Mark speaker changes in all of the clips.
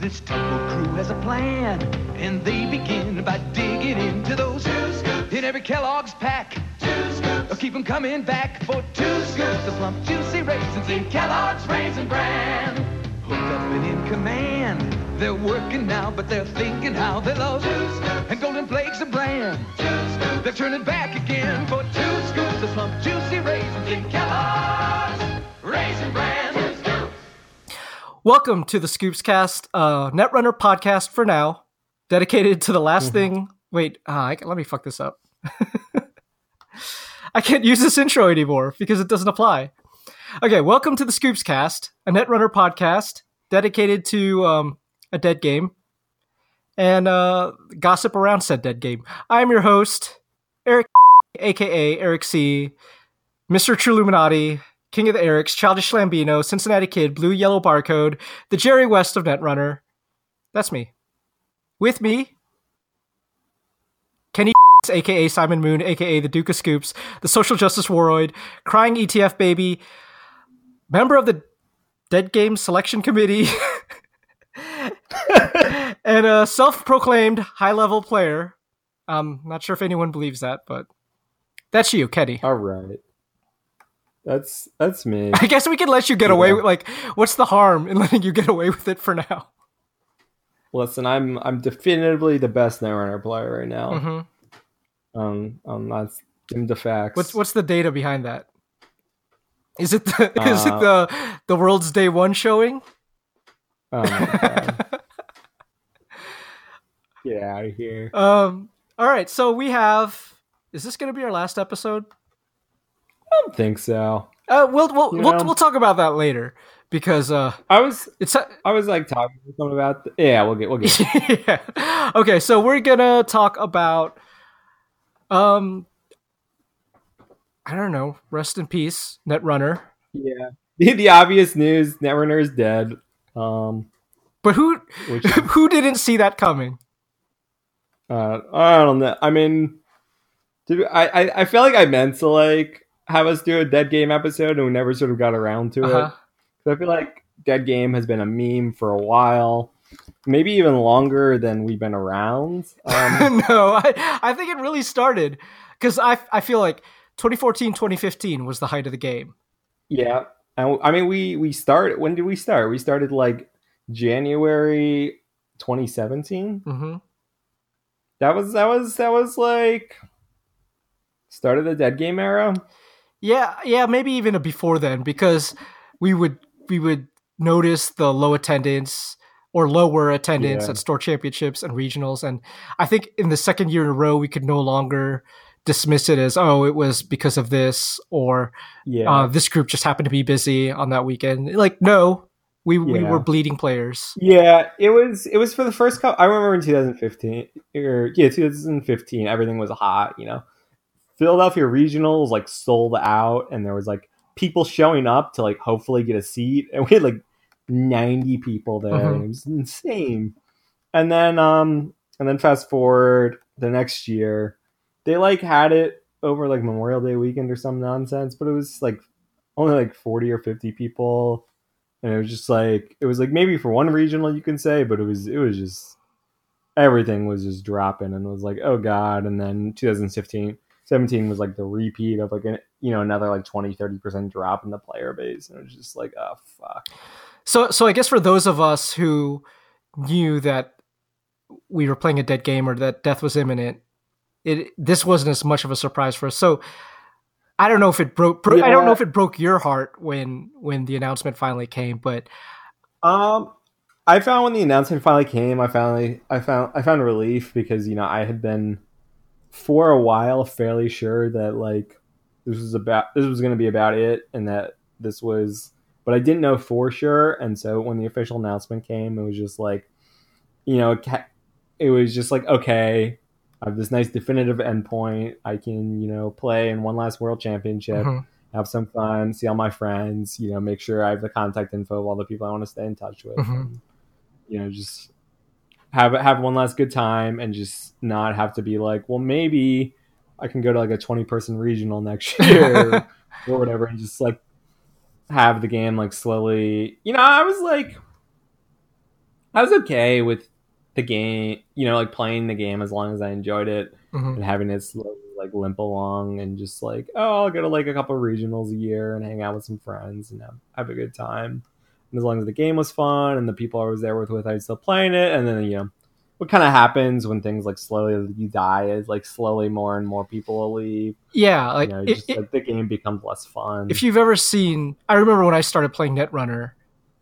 Speaker 1: This tumble crew has a plan, and they begin by digging into those two scoops in every Kellogg's pack. Two scoops, keep them coming back for two scoops of plump, juicy raisins in Kellogg's Raisin Bran. Hooked up and in command, they're working now, but they're thinking how they love two scoops and golden flakes of bran. Two scoops, they're turning back again for two scoops of plump, juicy raisins in Kellogg's Raisin Bran.
Speaker 2: Welcome to the Scoops Cast, uh, Netrunner podcast for now, dedicated to the last thing. Wait, uh, I, let me fuck this up. I can't use this intro anymore because it doesn't apply. Okay, welcome to the Scoops Cast, a Netrunner podcast dedicated to um, a dead game and uh, gossip around said dead game. I'm your host, Eric, aka Eric C, Mr. Truluminati, King of the Erics, Childish Lambino, Cincinnati Kid, Blue Yellow Barcode, the Jerry West of Netrunner. That's me. With me, Kenny, aka Simon Moon, aka the Duke of Scoops, the Social Justice Warroid, Crying ETF Baby, member of the Dead Game Selection Committee, and a self-proclaimed high-level player. I'm not sure if anyone believes that, but that's you, Kenny.
Speaker 3: All right. That's that's me.
Speaker 2: I guess we can let you get away with like what's the harm in letting you get away with it for now?
Speaker 3: Listen, I'm I'm definitively the best Netrunner player right now.
Speaker 2: Mhm.
Speaker 3: Um, um, that's give the facts.
Speaker 2: What's what's the data behind that? Is it the is it
Speaker 3: Uh,
Speaker 2: the the world's day one showing?
Speaker 3: Oh. Get out of here.
Speaker 2: um all right, so we have is this going to be our last episode?
Speaker 3: I don't think so.
Speaker 2: Uh we'll we'll
Speaker 3: You
Speaker 2: we'll, we'll talk about that later because uh
Speaker 3: I was
Speaker 2: it's
Speaker 3: I was like talking to someone about. th- yeah, we'll get we'll get.
Speaker 2: yeah. Okay, so we're going to talk about um I don't know, rest in peace, Netrunner.
Speaker 3: yeah, the, the obvious news: Netrunner is dead. Um,
Speaker 2: But who
Speaker 3: which
Speaker 2: who didn't see that coming?
Speaker 3: uh, I don't know. I mean, did I, I I feel like I meant to like have us do a dead game episode, and we never sort of got around to
Speaker 2: Uh-huh.
Speaker 3: it. So I feel like Dead Game has been a meme for a while, maybe even longer than we've been around. Um,
Speaker 2: no, I, I think it really started because I, I feel like 2014, 2015 was the height of the game.
Speaker 3: yeah, and I mean we we started. When did we start? We started like January 2017.
Speaker 2: hmm
Speaker 3: That was that was that was like start of the Dead Game era.
Speaker 2: Yeah, yeah, maybe even before then because we would we would notice the low attendance or lower attendance
Speaker 3: Yeah.
Speaker 2: at store championships and regionals, and I think in the second year in a row we could no longer dismiss it as oh it was because of this or
Speaker 3: Yeah,
Speaker 2: uh, this group just happened to be busy on that weekend. Like no, we we were bleeding players.
Speaker 3: Yeah, it was it was for the first couple. I remember in 2015 or yeah, 2015, everything was hot. You know, Philadelphia regionals like sold out, and there was like people showing up to like hopefully get a seat, and we had like 90 people there.
Speaker 2: Mhm.
Speaker 3: and It was insane. And then um and then fast forward the next year, they like had it over like Memorial Day weekend or some nonsense, but it was like only like 40 or 50 people and it was just like it was like maybe for one regional you can say but it was it was just everything was just dropping and it was like oh god and then 2015 17 was like the repeat of like an you know another like 20 30% drop in the player base and it was just like oh fuck
Speaker 2: So, so I guess for those of us who knew that we were playing a dead game or that death was imminent, it this wasn't as much of a surprise for us. So, I don't know if it broke. bro- I don't know if it broke your heart when when the announcement finally came, but
Speaker 3: Um, I found when the announcement finally came, I finally I found I found relief because you know I had been for a while fairly sure that like this was about this was going to be about it, and that this was, but I didn't know for sure. And so when the official announcement came, it was just like, you know, it ca- it was just like okay. I have this nice definitive endpoint. I can, you know, play in one last world championship
Speaker 2: Mhm.
Speaker 3: have some fun, see all my friends, you know, make sure I have the contact info of all the people I want to stay in touch with.
Speaker 2: Mhm.
Speaker 3: And, you know, just have have one last good time and just not have to be like, well, maybe I can go to like a twenty person regional next year or whatever, and just like have the game like slowly. You know, I was like, I was okay with the game, you know, like playing the game as long as I enjoyed it
Speaker 2: Mhm.
Speaker 3: and having it slowly like limp along and just like, oh, I'll go to like a couple regionals a year and hang out with some friends and have, have a good time. And as long as the game was fun and the people I was there with, with I was still playing it, and then you know, what kind of happens when things like slowly you die is like slowly more and more people will leave.
Speaker 2: Yeah, like
Speaker 3: you know,
Speaker 2: it-
Speaker 3: just
Speaker 2: it-
Speaker 3: like the game becomes less fun.
Speaker 2: if you've ever seen i remember when i started playing netrunner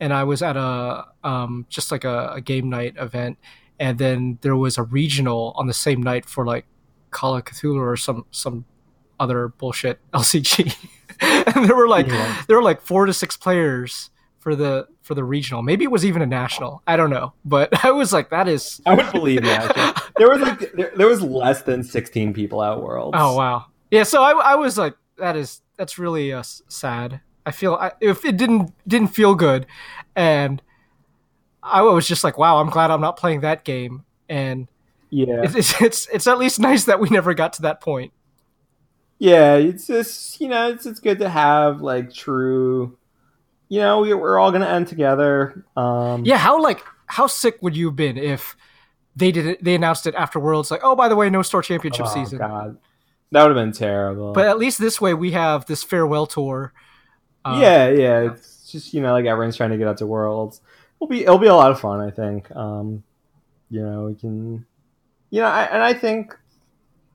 Speaker 2: and i was at a um, just like a, a game night event and then there was a regional on the same night for like call of cthulhu or some some other bullshit lcg and there were like
Speaker 3: Yeah.
Speaker 2: there were like four to six players for the for the regional maybe it was even a national i don't know but i was like that is
Speaker 3: I would believe that. there was like there, there was less than sixteen people at Worlds.
Speaker 2: Oh wow. Yeah, so I, I was like, that is that's really uh, sad. I feel I, if it didn't didn't feel good, and I was just like, wow, I'm glad I'm not playing that game. And
Speaker 3: Yeah,
Speaker 2: it's it's it's, it's at least nice that we never got to that point.
Speaker 3: yeah. It's just you know, it's it's good to have like true. You know, we, we're all gonna end together. Um,
Speaker 2: Yeah, how like how sick would you have been if they did it? They announced it after Worlds, like, oh, by the way, no store championship
Speaker 3: oh,
Speaker 2: season.
Speaker 3: God, that would have been terrible.
Speaker 2: But at least this way, we have this farewell tour. Uh,
Speaker 3: yeah, yeah. It's just you know, like everyone's trying to get out to Worlds. It'll be it'll be a lot of fun. I think. Um, you know, we can. You know, I, and I think,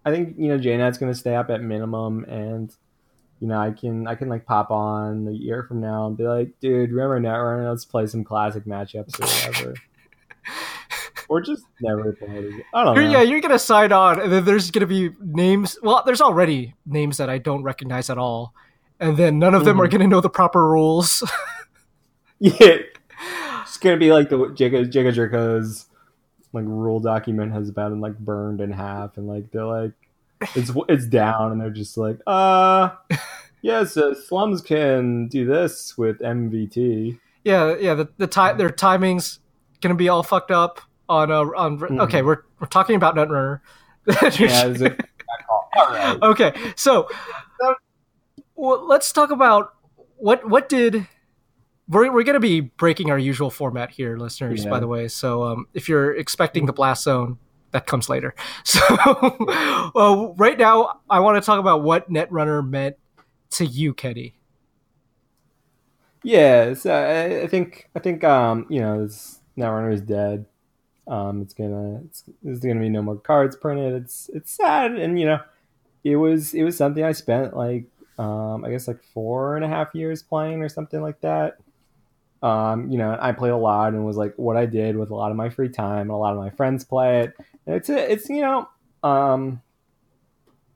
Speaker 3: I think you know, JNet's going to stay up at minimum, and you know, I can I can like pop on a year from now and be like, dude, remember Netrunner? Let's play some classic matchups or whatever. or just never play it. again. I don't
Speaker 2: You're,
Speaker 3: know.
Speaker 2: yeah, you're gonna sign on, and then there's gonna be names. Well, there's already names that I don't recognize at all, and then none of them are
Speaker 3: Mhm.
Speaker 2: gonna know the proper rules.
Speaker 3: Yeah. It's gonna be like the Jigga Jigga Jerko's like rule document has been like burned in half, and like they're like it's it's down, and they're just like, uh, yes, uh, slums can do this with MVT.
Speaker 2: yeah, yeah. The the time their timings gonna be all fucked up on uh, on. Okay, we're we're talking about Netrunner.
Speaker 3: Yeah, is it? All right.
Speaker 2: okay, so well, let's talk about what what did. We're, we're going to be breaking our usual format here, listeners.
Speaker 3: Yeah.
Speaker 2: By the way, so um, if you're expecting the blast zone, that comes later. So, well, right now, I want to talk about what Netrunner meant to you, Kenny.
Speaker 3: Yeah, so I, I think I think um you know this Netrunner is dead. Um, it's gonna it's there's gonna be no more cards printed. It's it's sad, and you know it was it was something I spent like um I guess like four and a half years playing or something like that. Um, you know, I played a lot and was like what I did with a lot of my free time. And a lot of my friends play it. And it's a, it's you know um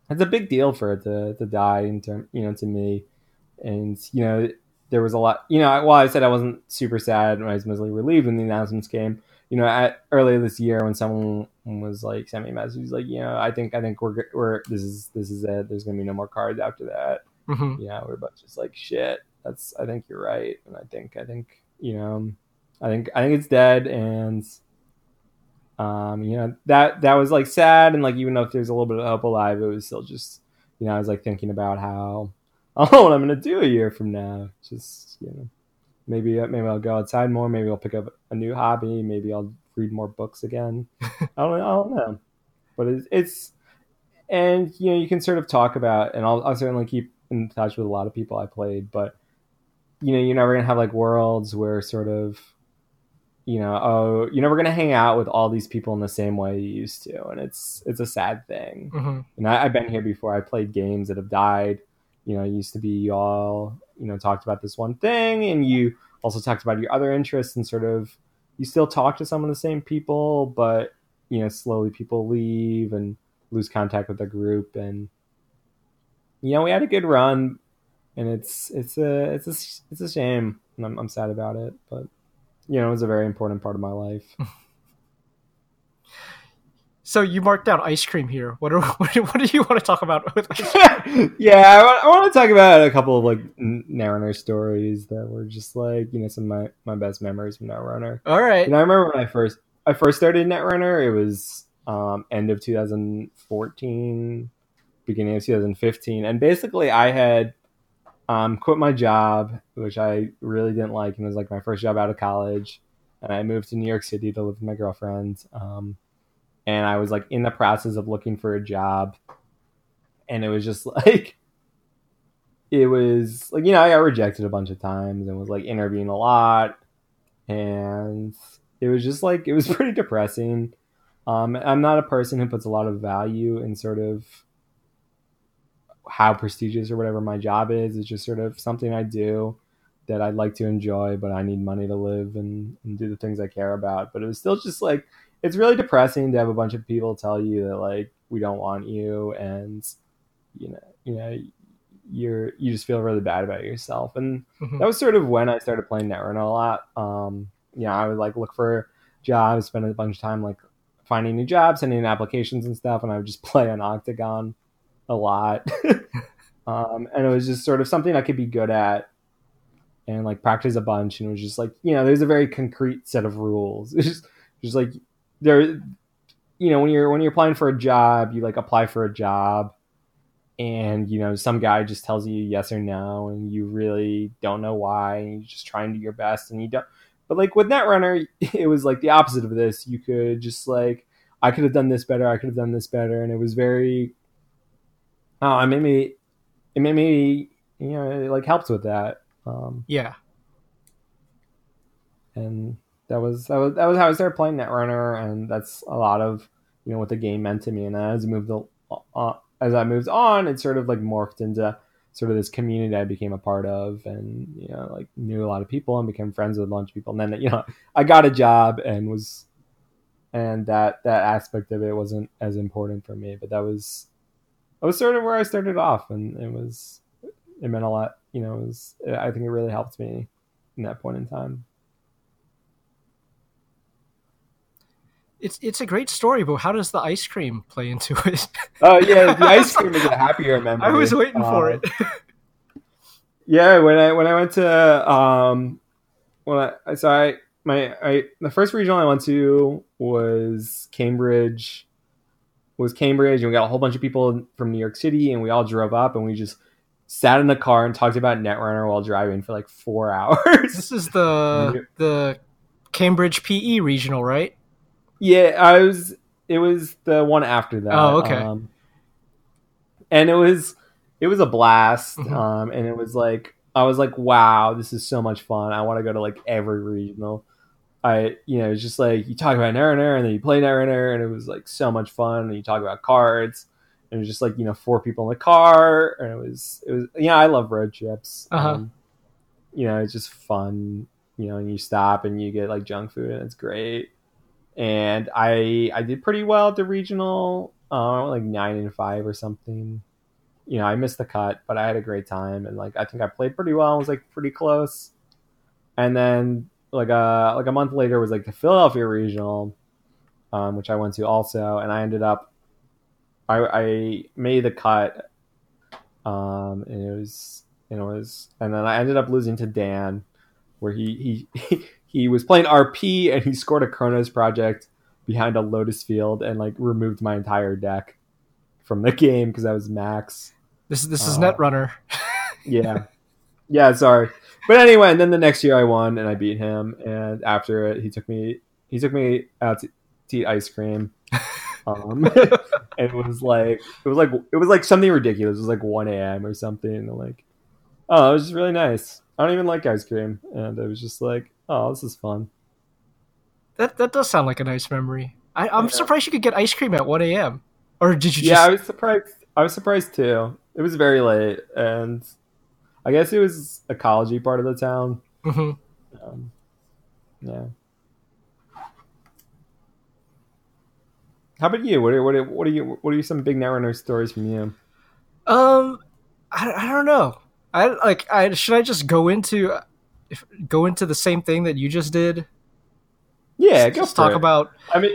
Speaker 3: it's a big deal for it to to die in term you know to me, and you know there was a lot. You know, while I said I wasn't super sad, I was mostly relieved when the announcements came. You know, at earlier this year when someone was like sent me a message, like, you know, I think I think we're we're this is this is it. There's gonna be no more cards after that.
Speaker 2: hmm
Speaker 3: Yeah, we're both just like shit. That's I think you're right, and I think I think you know, I think I think it's dead, and um, you know that that was like sad, and like even though if there's a little bit of hope alive, it was still just you know I was like thinking about how oh what I'm gonna do a year from now, just you know maybe uh, maybe I'll go outside more, maybe I'll pick up a new hobby, maybe I'll read more books again. I don't I don't know, but it's it's and you know you can sort of talk about, and I'll, I'll certainly keep in touch with a lot of people I played, but you know you're never gonna have like worlds where sort of you know oh you're never gonna hang out with all these people in the same way you used to, and it's it's a sad thing.
Speaker 2: hmm
Speaker 3: And I, I've been here before. I played games that have died. You know, it used to be you all, you know, talked about this one thing, and you also talked about your other interests, and sort of you still talk to some of the same people, but you know, slowly people leave and lose contact with the group, and you know, we had a good run, and it's it's a it's a it's a shame, and I'm I'm sad about it, but you know, it was a very important part of my life.
Speaker 2: So you marked down ice cream here. What are what do, what do you want to talk about with ice cream?
Speaker 3: yeah, I want, I want to talk about a couple of like N- Netrunner stories that were just like you know some of my, my best memories from Netrunner.
Speaker 2: All right.
Speaker 3: And I remember when I first I first started Netrunner, it was um, end of 2014, beginning of 2015, and basically I had um, quit my job, which I really didn't like, and it was like my first job out of college. and I moved to New York City to live with my girlfriend. Um, and I was like in the process of looking for a job, and it was just like it was like you know I got rejected a bunch of times and was like interviewing a lot, and it was just like it was pretty depressing. Um, I'm not a person who puts a lot of value in sort of how prestigious or whatever my job is. It's just sort of something I do that I'd like to enjoy, but I need money to live and, and do the things I care about. But it was still just like it's really depressing to have a bunch of people tell you that like we don't want you and you know you know you're you just feel really bad about yourself and
Speaker 2: Mhm.
Speaker 3: that was sort of when I started playing Netrunner a lot. Um, yeah, I would like look for jobs, spend a bunch of time like finding new jobs, sending in applications and stuff, and I would just play on OCTGN a lot. um, and it was just sort of something I could be good at and like practice a bunch. And it was just like you know, there's a very concrete set of rules. It's just just like there, you know, when you're when you're applying for a job, you like apply for a job and you know some guy just tells you yes or no and you really don't know why and you just try and do your best and you don't but like with netrunner it was like the opposite of this you could just like i could have done this better i could have done this better and it was very oh it made me it made me you know it like helped with that um
Speaker 2: Yeah.
Speaker 3: and that was that was that was how I started playing Netrunner, and that's a lot of you know what the game meant to me. And as I moved uh, as I moved on, it sort of like morphed into sort of this community I became a part of, and you know like knew a lot of people and became friends with a bunch of people. And then you know I got a job and was and that that aspect of it wasn't as important for me, but that was that was sort of where I started off, and it was it meant a lot. You know, it was I think it really helped me in that point in time.
Speaker 2: It's it's a great story, but how does the ice cream play into it?
Speaker 3: Oh yeah, the ice cream is a happier memory.
Speaker 2: I was waiting for
Speaker 3: Um,
Speaker 2: it.
Speaker 3: Yeah, when I when I went to um when I so I my I the first regional I went to was Cambridge was Cambridge and we got a whole bunch of people from New York City and we all drove up and we just sat in the car and talked about Netrunner while driving for like four hours.
Speaker 2: This is the the Cambridge PE regional, right?
Speaker 3: Yeah, I was. It was the one after that.
Speaker 2: Oh, okay.
Speaker 3: Um, and it was it was a blast.
Speaker 2: Mhm.
Speaker 3: Um, and it was like I was like, wow, this is so much fun. I want to go to like every regional. I you know it's just like you talk about Netrunner and then you play Netrunner and it was like so much fun. And you talk about cards and it was just like you know four people in the car and it was it was yeah I love road trips.
Speaker 2: Uh-huh.
Speaker 3: Um, you know it's just fun. You know and you stop and you get like junk food and it's great and I I did pretty well at the regional, uh, like nine and five or something. You know, I missed the cut, but I had a great time, and like I think I played pretty well. I was like pretty close, and then like a like a month later was like the Philadelphia regional, um, which I went to also, and I ended up I I made the cut, um, and it was and it was and then I ended up losing to Dan, where he he he was playing RP and he scored a Chronos project behind a Lotus field and like removed my entire deck from the game because I was max.
Speaker 2: This is this is
Speaker 3: Uh,
Speaker 2: Netrunner.
Speaker 3: Yeah, yeah. Sorry, but anyway, and then the next year I won and I beat him. And after it, he took me he took me out to, to eat ice cream. Um, and it was like it was like it was like something ridiculous. It was like one a.m. or something. And like, oh, it was just really nice. I don't even like ice cream, and it was just like, oh, this is fun.
Speaker 2: That that does sound like a nice memory. I, I'm
Speaker 3: Yeah.
Speaker 2: surprised you could get ice cream at 1 a.m. Or did you
Speaker 3: yeah, I was surprised. I was surprised too. It was very late, and I guess it was a collegey part of the town.
Speaker 2: Mhm.
Speaker 3: Um, yeah. How about you? What are what are, what are you what are you some big Netrunner stories from you?
Speaker 2: Um, I, I don't know. I like. I should I just go into if, go into the same thing that you just did?
Speaker 3: Yeah,
Speaker 2: Just-
Speaker 3: go
Speaker 2: just
Speaker 3: for
Speaker 2: talk
Speaker 3: it.
Speaker 2: about.
Speaker 3: I mean,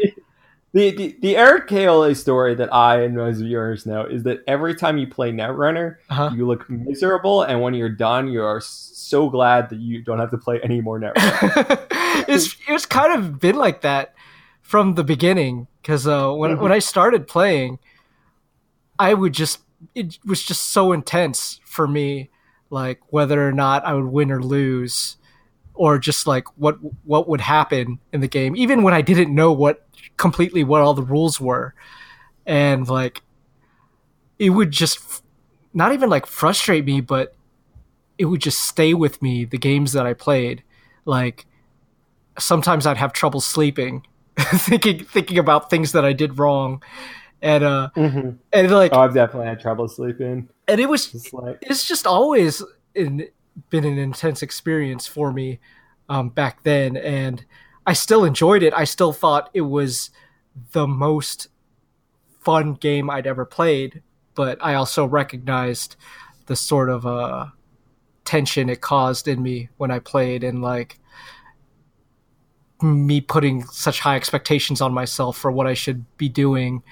Speaker 3: the, the the Eric KLA story that I and most viewers know is that every time you play Netrunner,
Speaker 2: Uh-huh.
Speaker 3: you look miserable, and when you're done, you are so glad that you don't have to play any more Netrunner.
Speaker 2: it's it's kind of been like that from the beginning because uh, when
Speaker 3: Mhm.
Speaker 2: when I started playing, I would just it was just so intense for me, like whether or not I would win or lose. Or just like what what would happen in the game, even when I didn't know what completely what all the rules were, and like it would just not even like frustrate me, but it would just stay with me. The games that I played, like sometimes I'd have trouble sleeping, thinking thinking about things that I did wrong, and uh,
Speaker 3: Mhm.
Speaker 2: and like
Speaker 3: Oh, I've definitely had trouble sleeping.
Speaker 2: and it was
Speaker 3: Just like
Speaker 2: it's just always in, been an intense experience for me um, back then, and I still enjoyed it. I still thought it was the most fun game I'd ever played, but I also recognized the sort of uh, tension it caused in me when I played, and like me putting such high expectations on myself for what I should be doing,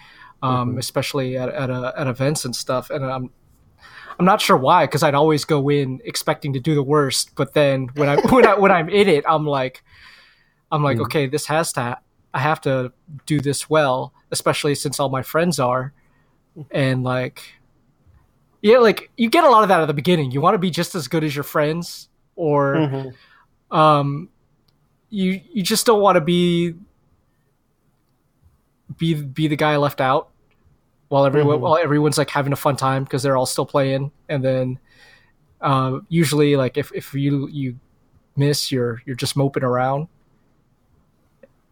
Speaker 2: um,
Speaker 3: Mhm.
Speaker 2: especially at at, uh, at events and stuff. And I'm I'm not sure why, because I'd always go in expecting to do the worst, but then when I when I when I'm in it, I'm like, I'm like,
Speaker 3: Mm.
Speaker 2: okay, this has to, I have to do this well, especially since all my friends are, and like, yeah, like you get a lot of that at the beginning. You want to be just as good as your friends, or
Speaker 3: Mhm.
Speaker 2: um, you you just don't want to be be be the guy left out while everyone
Speaker 3: Mhm.
Speaker 2: while everyone's like having a fun time because they're all still playing, and then uh, usually like if, if you you miss, you're you're just moping around.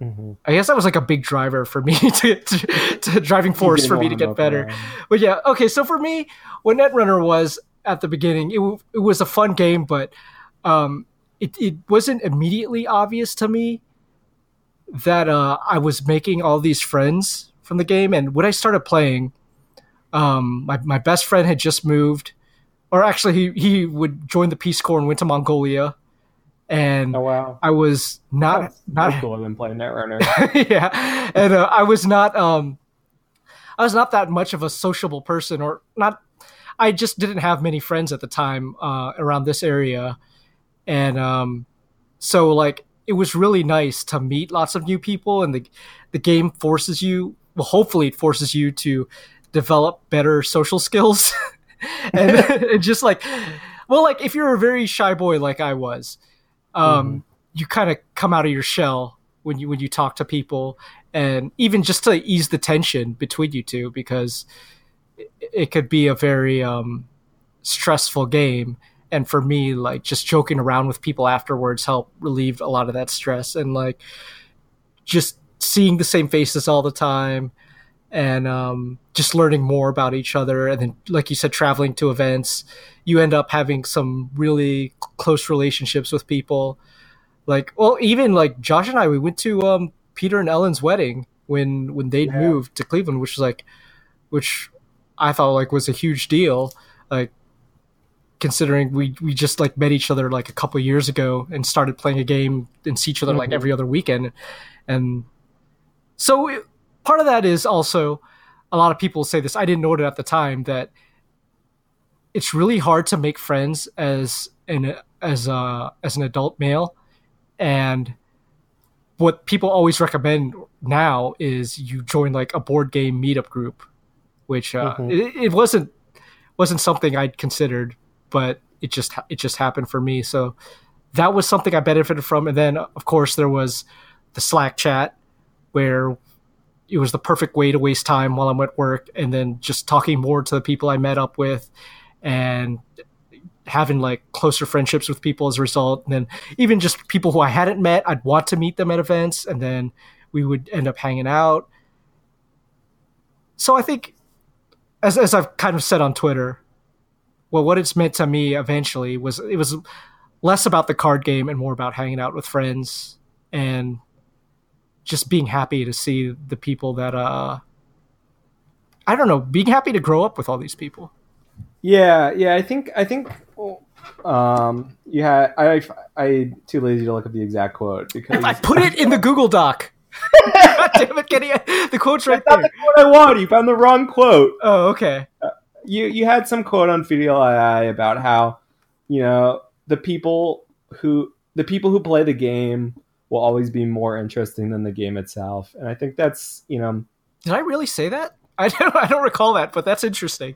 Speaker 3: Mhm.
Speaker 2: I guess that was like a big driver for me to, to, to driving force for me to get better.
Speaker 3: around.
Speaker 2: But yeah, okay. So for me, what Netrunner was at the beginning, it, w- it was a fun game, but um, it, it wasn't immediately obvious to me that uh, I was making all these friends from the game. And when I started playing, um, my, my best friend had just moved, or actually, he, he would join the Peace Corps and went to Mongolia. And
Speaker 3: Oh wow.
Speaker 2: I was not
Speaker 3: That's
Speaker 2: not
Speaker 3: cooler than playing Netrunner.
Speaker 2: yeah, and uh, I was not um, I was not that much of a sociable person, or not. I just didn't have many friends at the time uh, around this area, and um, so like it was really nice to meet lots of new people, and the the game forces you. Well, hopefully, it forces you to develop better social skills, and, and just like, well, like if you're a very shy boy like I was, um, you kind of come out of your shell when you when you talk to people, and even just to ease the tension between you two, because it, it could be a very um, stressful game. And for me, like just joking around with people afterwards helped relieve a lot of that stress, and like just seeing the same faces all the time and um, just learning more about each other. And then, like you said, traveling to events, you end up having some really close relationships with people. Like, well, even like Josh and I, we went to um, Peter and Ellen's wedding when when they
Speaker 3: Yeah.
Speaker 2: moved to Cleveland, which was like, which I thought like was a huge deal. Like, considering we we just like met each other like a couple years ago and started playing a game and see each other like
Speaker 3: Mhm.
Speaker 2: every other weekend, and so it, part of that is also a lot of people say this. I didn't know it at the time that it's really hard to make friends as an as a as an adult male, and what people always recommend now is you join like a board game meetup group, which uh,
Speaker 3: Mhm.
Speaker 2: it, it wasn't wasn't something I'd considered, but it just it just happened for me. So that was something I benefited from, and then of course there was the Slack chat where it was the perfect way to waste time while I'm at work, and then just talking more to the people I met up with, and having like closer friendships with people as a result. And then even just people who I hadn't met, I'd want to meet them at events, and then we would end up hanging out. So I think, as as I've kind of said on Twitter, well, what it's meant to me eventually was it was less about the card game and more about hanging out with friends and just being happy to see the people that uh I don't know, being happy to grow up with all these people.
Speaker 3: Yeah, yeah. I think I think um, you had I I too lazy to look up the exact quote because
Speaker 2: I put it in the Google Doc. God damn it, Kenny. The quote's right
Speaker 3: That's not
Speaker 2: there.
Speaker 3: the quote I wanted. You found the wrong quote.
Speaker 2: Oh, okay.
Speaker 3: You you had some quote on Fidel II about how you know the people who the people who play the game will always be more interesting than the game itself, and I think that's you know
Speaker 2: Did I really say that? I don't I don't recall that, but that's interesting.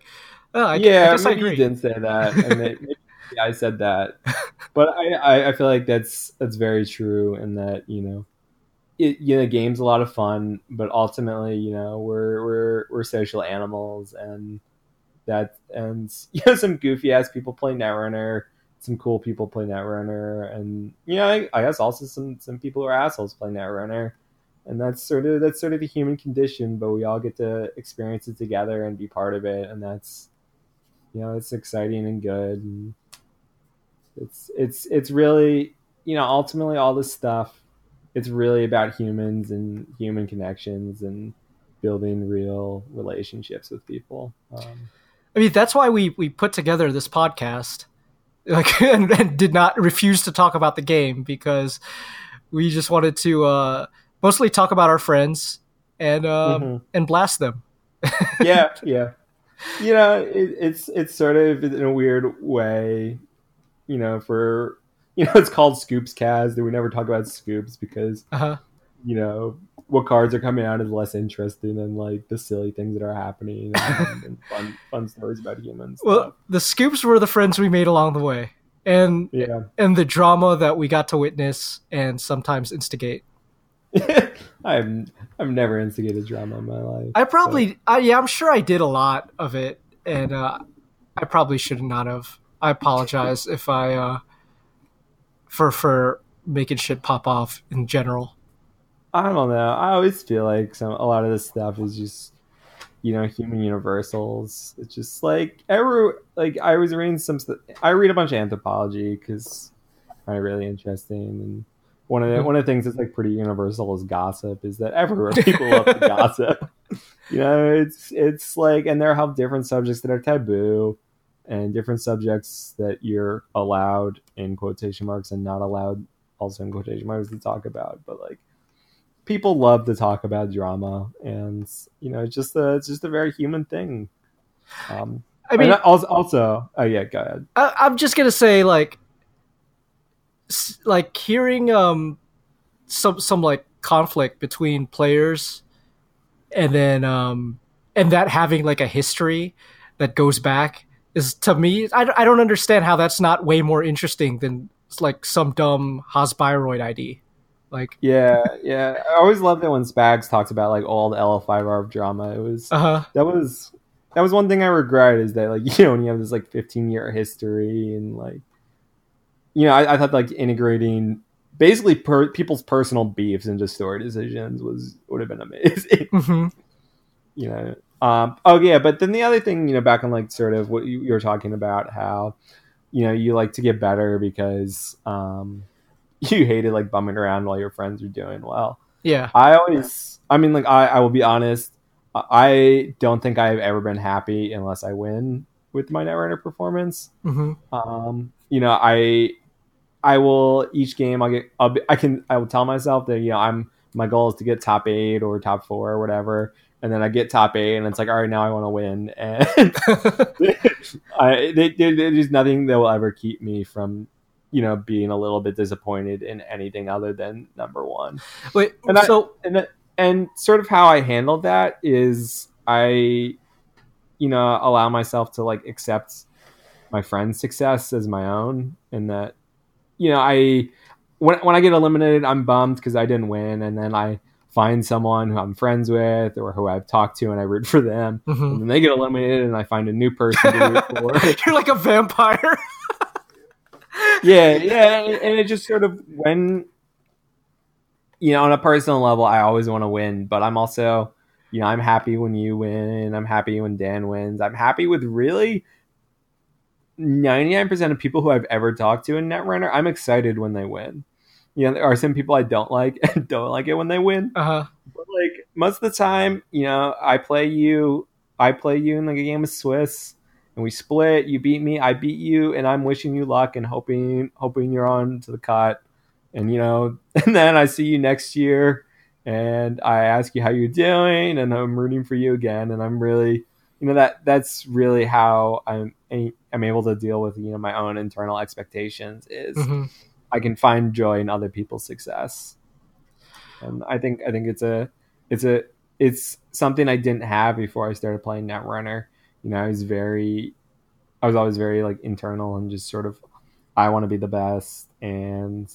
Speaker 2: Oh, I,
Speaker 3: yeah
Speaker 2: I guess I
Speaker 3: maybe
Speaker 2: agree.
Speaker 3: you didn't say that, and may- maybe, yeah, I said that, but I, I, I feel like that's that's very true, and that you know, it you know, the game's a lot of fun, but ultimately, you know, we're we're we're social animals, and that and you know, some goofy ass people play Netrunner, some cool people play Netrunner, and you know, I, I guess also some some people are assholes play Netrunner. And that's sort of that's sort of the human condition but we all get to experience it together and be part of it and that's you know it's exciting and good and it's it's it's really you know ultimately all this stuff it's really about humans and human connections and building real relationships with people um,
Speaker 2: I mean, that's why we we put together this podcast, like, and, and did not refuse to talk about the game because we just wanted to uh, mostly talk about our friends and um,
Speaker 3: Mhm.
Speaker 2: and blast them.
Speaker 3: yeah yeah you know it, it's it's sort of in a weird way you know for you know it's called scoops cast and we never talk about scoops because
Speaker 2: Uh-huh.
Speaker 3: You know what cards are coming out is less interesting than like the silly things that are happening and, and fun fun stories about humans
Speaker 2: Well, the scoops were the friends we made along the way, and
Speaker 3: yeah
Speaker 2: and the drama that we got to witness and sometimes instigate.
Speaker 3: i've i've never instigated drama in my life
Speaker 2: I probably, I, yeah, I'm sure I did a lot of it, and uh, I probably should not have. I apologize if I, uh, for for making shit pop off in general.
Speaker 3: I don't know. I always feel like some a lot of this stuff is just you know human universals. It's just like every like I was reading some. I read a bunch of anthropology because I find it really interesting. And one of the mm-hmm. one of the things that's like pretty universal is gossip. Is that everywhere people love to gossip. You know, it's it's like and there are different subjects that are taboo. And different subjects that you're allowed in quotation marks and not allowed also in quotation marks to talk about. But like people love to talk about drama and you know it's just a it's just a very human thing um
Speaker 2: I mean,
Speaker 3: also, also oh yeah go ahead
Speaker 2: I, I'm just gonna say like, like hearing um, some some like conflict between players, and then um, and that having like a history that goes back is to me I, I don't understand how that's not way more interesting than like some dumb Haas-Bioroid ID. Like,
Speaker 3: yeah yeah. I always loved it when spags talks about like all the l5r drama. It was
Speaker 2: uh huh,
Speaker 3: that was that was one thing i regret is that like you know when you have this like 15 year history and like you know i, I thought like integrating basically per, people's personal beefs into story decisions was would have been amazing.
Speaker 2: Hmm
Speaker 3: you know um oh yeah but then the other thing you know back on like sort of what you, you were talking about how you know you like to get better because um you hated like bumming around while your friends were doing well.
Speaker 2: Yeah,
Speaker 3: i always i mean like i i will be honest I- don't think i've ever been happy unless i win with my netrunner performance.
Speaker 2: Hmm
Speaker 3: um you know i i will each game i'll get I'll be, i can i will tell myself that you know i'm my goal is to get top eight or top four or whatever. And then i get top eight and it's like all right now i want to win. And I, they, they, there's nothing that will ever keep me from you know being a little bit disappointed in anything other than number one
Speaker 2: Wait,
Speaker 3: And I-
Speaker 2: so
Speaker 3: and and sort of how I handled that is I, you know, allow myself to like accept my friend's success as my own, and that, you know, I when when I get eliminated, I'm bummed because I didn't win, and then I find someone who I'm friends with or who I've talked to, and I root for them,
Speaker 2: mhm.
Speaker 3: and then they get eliminated, and I find a new person to root for.
Speaker 2: you're like a vampire.
Speaker 3: yeah, yeah, and, and it just sort of when you know on a personal level, I always want to win, but I'm also you know I'm happy when you win. I'm happy when Dan wins. I'm happy with really. 99% of people who I've ever talked to in Netrunner, I'm excited when they win. You know, there are some people I don't like and don't like it when they win.
Speaker 2: Uh huh.
Speaker 3: But like most of the time, you know, I play you, I play you in like a game of Swiss, and we split. You beat me, I beat you, and I'm wishing you luck and hoping hoping you're on to the cut. And you know, and then I see you next year, and I ask you how you're doing, and I'm rooting for you again, and I'm really, you know, that that's really how I'm I'm able to deal with you know my own internal expectations is
Speaker 2: hmm
Speaker 3: I can find joy in other people's success. And I think I think it's a it's a it's something I didn't have before I started playing Netrunner. You know, I was very I was always very like internal and just sort of I want to be the best and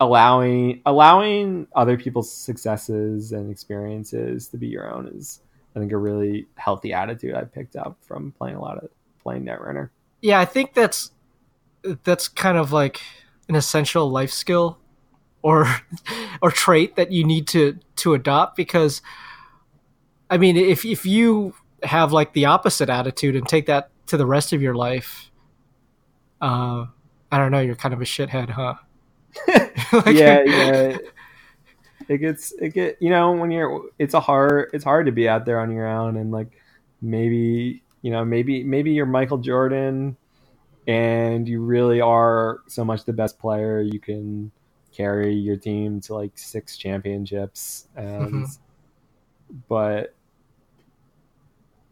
Speaker 3: allowing allowing other people's successes and experiences to be your own is I think a really healthy attitude I picked up from playing a lot of playing Netrunner.
Speaker 2: Yeah, I think that's that's kind of like an essential life skill or or trait that you need to to adopt because I mean if if you have like the opposite attitude and take that to the rest of your life uh I don't know, you're kind of a shithead, huh?
Speaker 3: like, yeah, yeah. It gets it get you know when you're it's a hard it's hard to be out there on your own and like maybe you know maybe maybe you're Michael Jordan and you really are so much the best player you can carry your team to like six championships and mm-hmm. but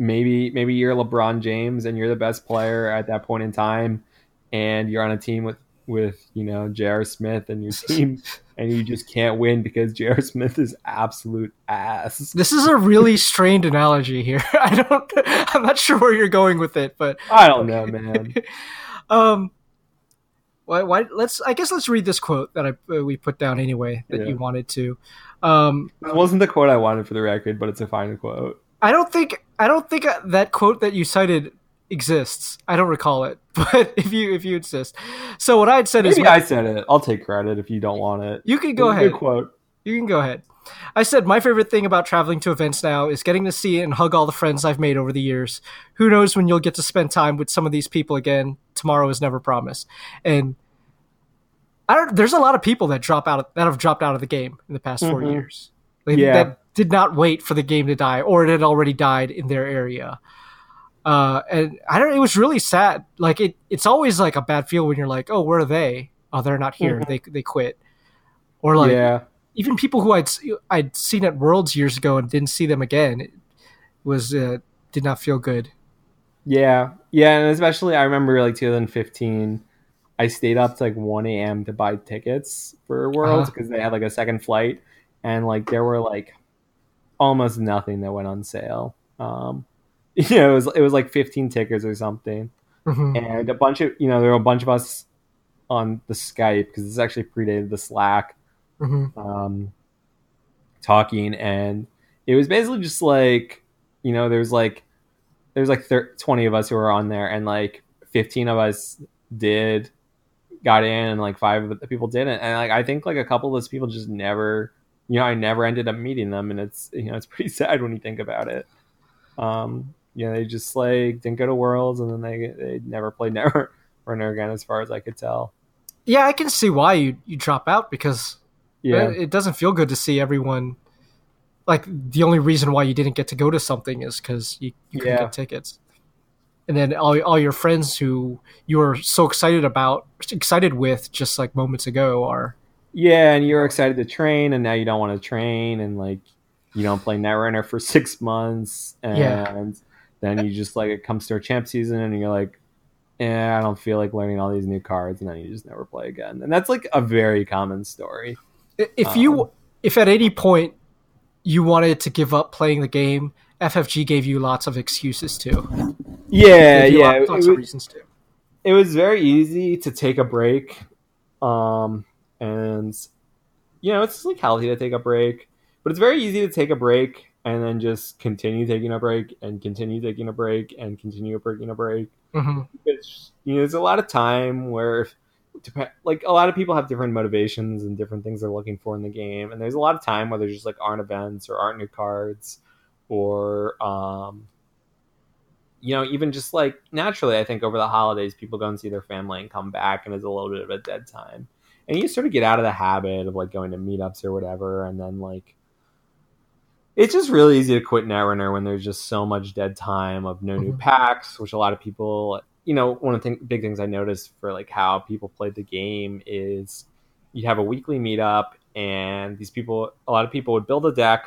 Speaker 3: maybe maybe you're LeBron James and you're the best player at that point in time and you're on a team with with you know J.R. Smith and your team and you just can't win because J.R. Smith is absolute ass.
Speaker 2: This is a really strained analogy here. I don't I'm not sure where you're going with it, but
Speaker 3: I don't know, man.
Speaker 2: um why, why let's I guess let's read this quote that I uh, we put down anyway that yeah. you wanted to. Um
Speaker 3: it wasn't the quote I wanted for the record, but it's a fine quote.
Speaker 2: I don't think I don't think uh, that quote that you cited exists. I don't recall it, but if you if you insist. So what I had said
Speaker 3: Maybe
Speaker 2: is
Speaker 3: I said it. I'll take credit if you don't want it.
Speaker 2: You can go ahead. quote. You can go ahead. I said my favorite thing about traveling to events now is getting to see and hug all the friends I've made over the years. Who knows when you'll get to spend time with some of these people again? Tomorrow is never promised. And I don't. There's a lot of people that drop out of, that have dropped out of the game in the past 4 mm-hmm. years. Like, yeah. That did not wait for the game to die, or it had already died in their area. Uh, and I don't. It was really sad. Like it. It's always like a bad feel when you're like, oh, where are they? Oh, they're not here. Mm-hmm. They they quit. Or like yeah. even people who I'd I'd seen at Worlds years ago and didn't see them again. It was uh, did not feel good.
Speaker 3: Yeah, yeah, and especially I remember like 2015. I stayed up to like 1 a.m. to buy tickets for Worlds because uh-huh. they had like a second flight, and like there were like almost nothing that went on sale. Um, you know, it was it was like 15 tickets or something, mm-hmm. and a bunch of you know there were a bunch of us on the Skype because this actually predated the Slack, mm-hmm. um, talking, and it was basically just like you know there's like there's like 30, 20 of us who were on there, and like 15 of us did got in, and like five of the people didn't, and like I think like a couple of those people just never. You know, I never ended up meeting them, and it's you know it's pretty sad when you think about it. Um, you know, they just like didn't go to Worlds, and then they they never played Never Runner again, as far as I could tell.
Speaker 2: Yeah, I can see why you you drop out because yeah, it, it doesn't feel good to see everyone. Like the only reason why you didn't get to go to something is because you, you couldn't yeah. get tickets, and then all all your friends who you were so excited about, excited with just like moments ago are.
Speaker 3: Yeah, and you're excited to train, and now you don't want to train, and like you don't play Netrunner for six months, and yeah then you just like it comes to a champ season and you're like, eh, I don't feel like learning all these new cards, and then you just never play again. And that's like a very common story.
Speaker 2: If um, you, if at any point you wanted to give up playing the game, FFG gave you lots of excuses to.
Speaker 3: Yeah, yeah, lots, lots it, of reasons to. It was very easy to take a break, um, and you know it's like healthy to take a break, but it's very easy to take a break and then just continue taking a break and continue taking a break and continue taking a break. Mm-hmm. It's you know, there's a lot of time where, like, a lot of people have different motivations and different things they're looking for in the game, and there's a lot of time where there's just like aren't events or aren't new cards, or um, you know, even just like naturally, I think over the holidays, people go and see their family and come back, and it's a little bit of a dead time, and you sort of get out of the habit of like going to meetups or whatever, and then like it's just really easy to quit Netrunner when there's just so much dead time of no new mm-hmm. packs, which a lot of people, you know, one of the th- big things I noticed for like how people played the game is you'd have a weekly meetup, and these people, a lot of people would build a deck,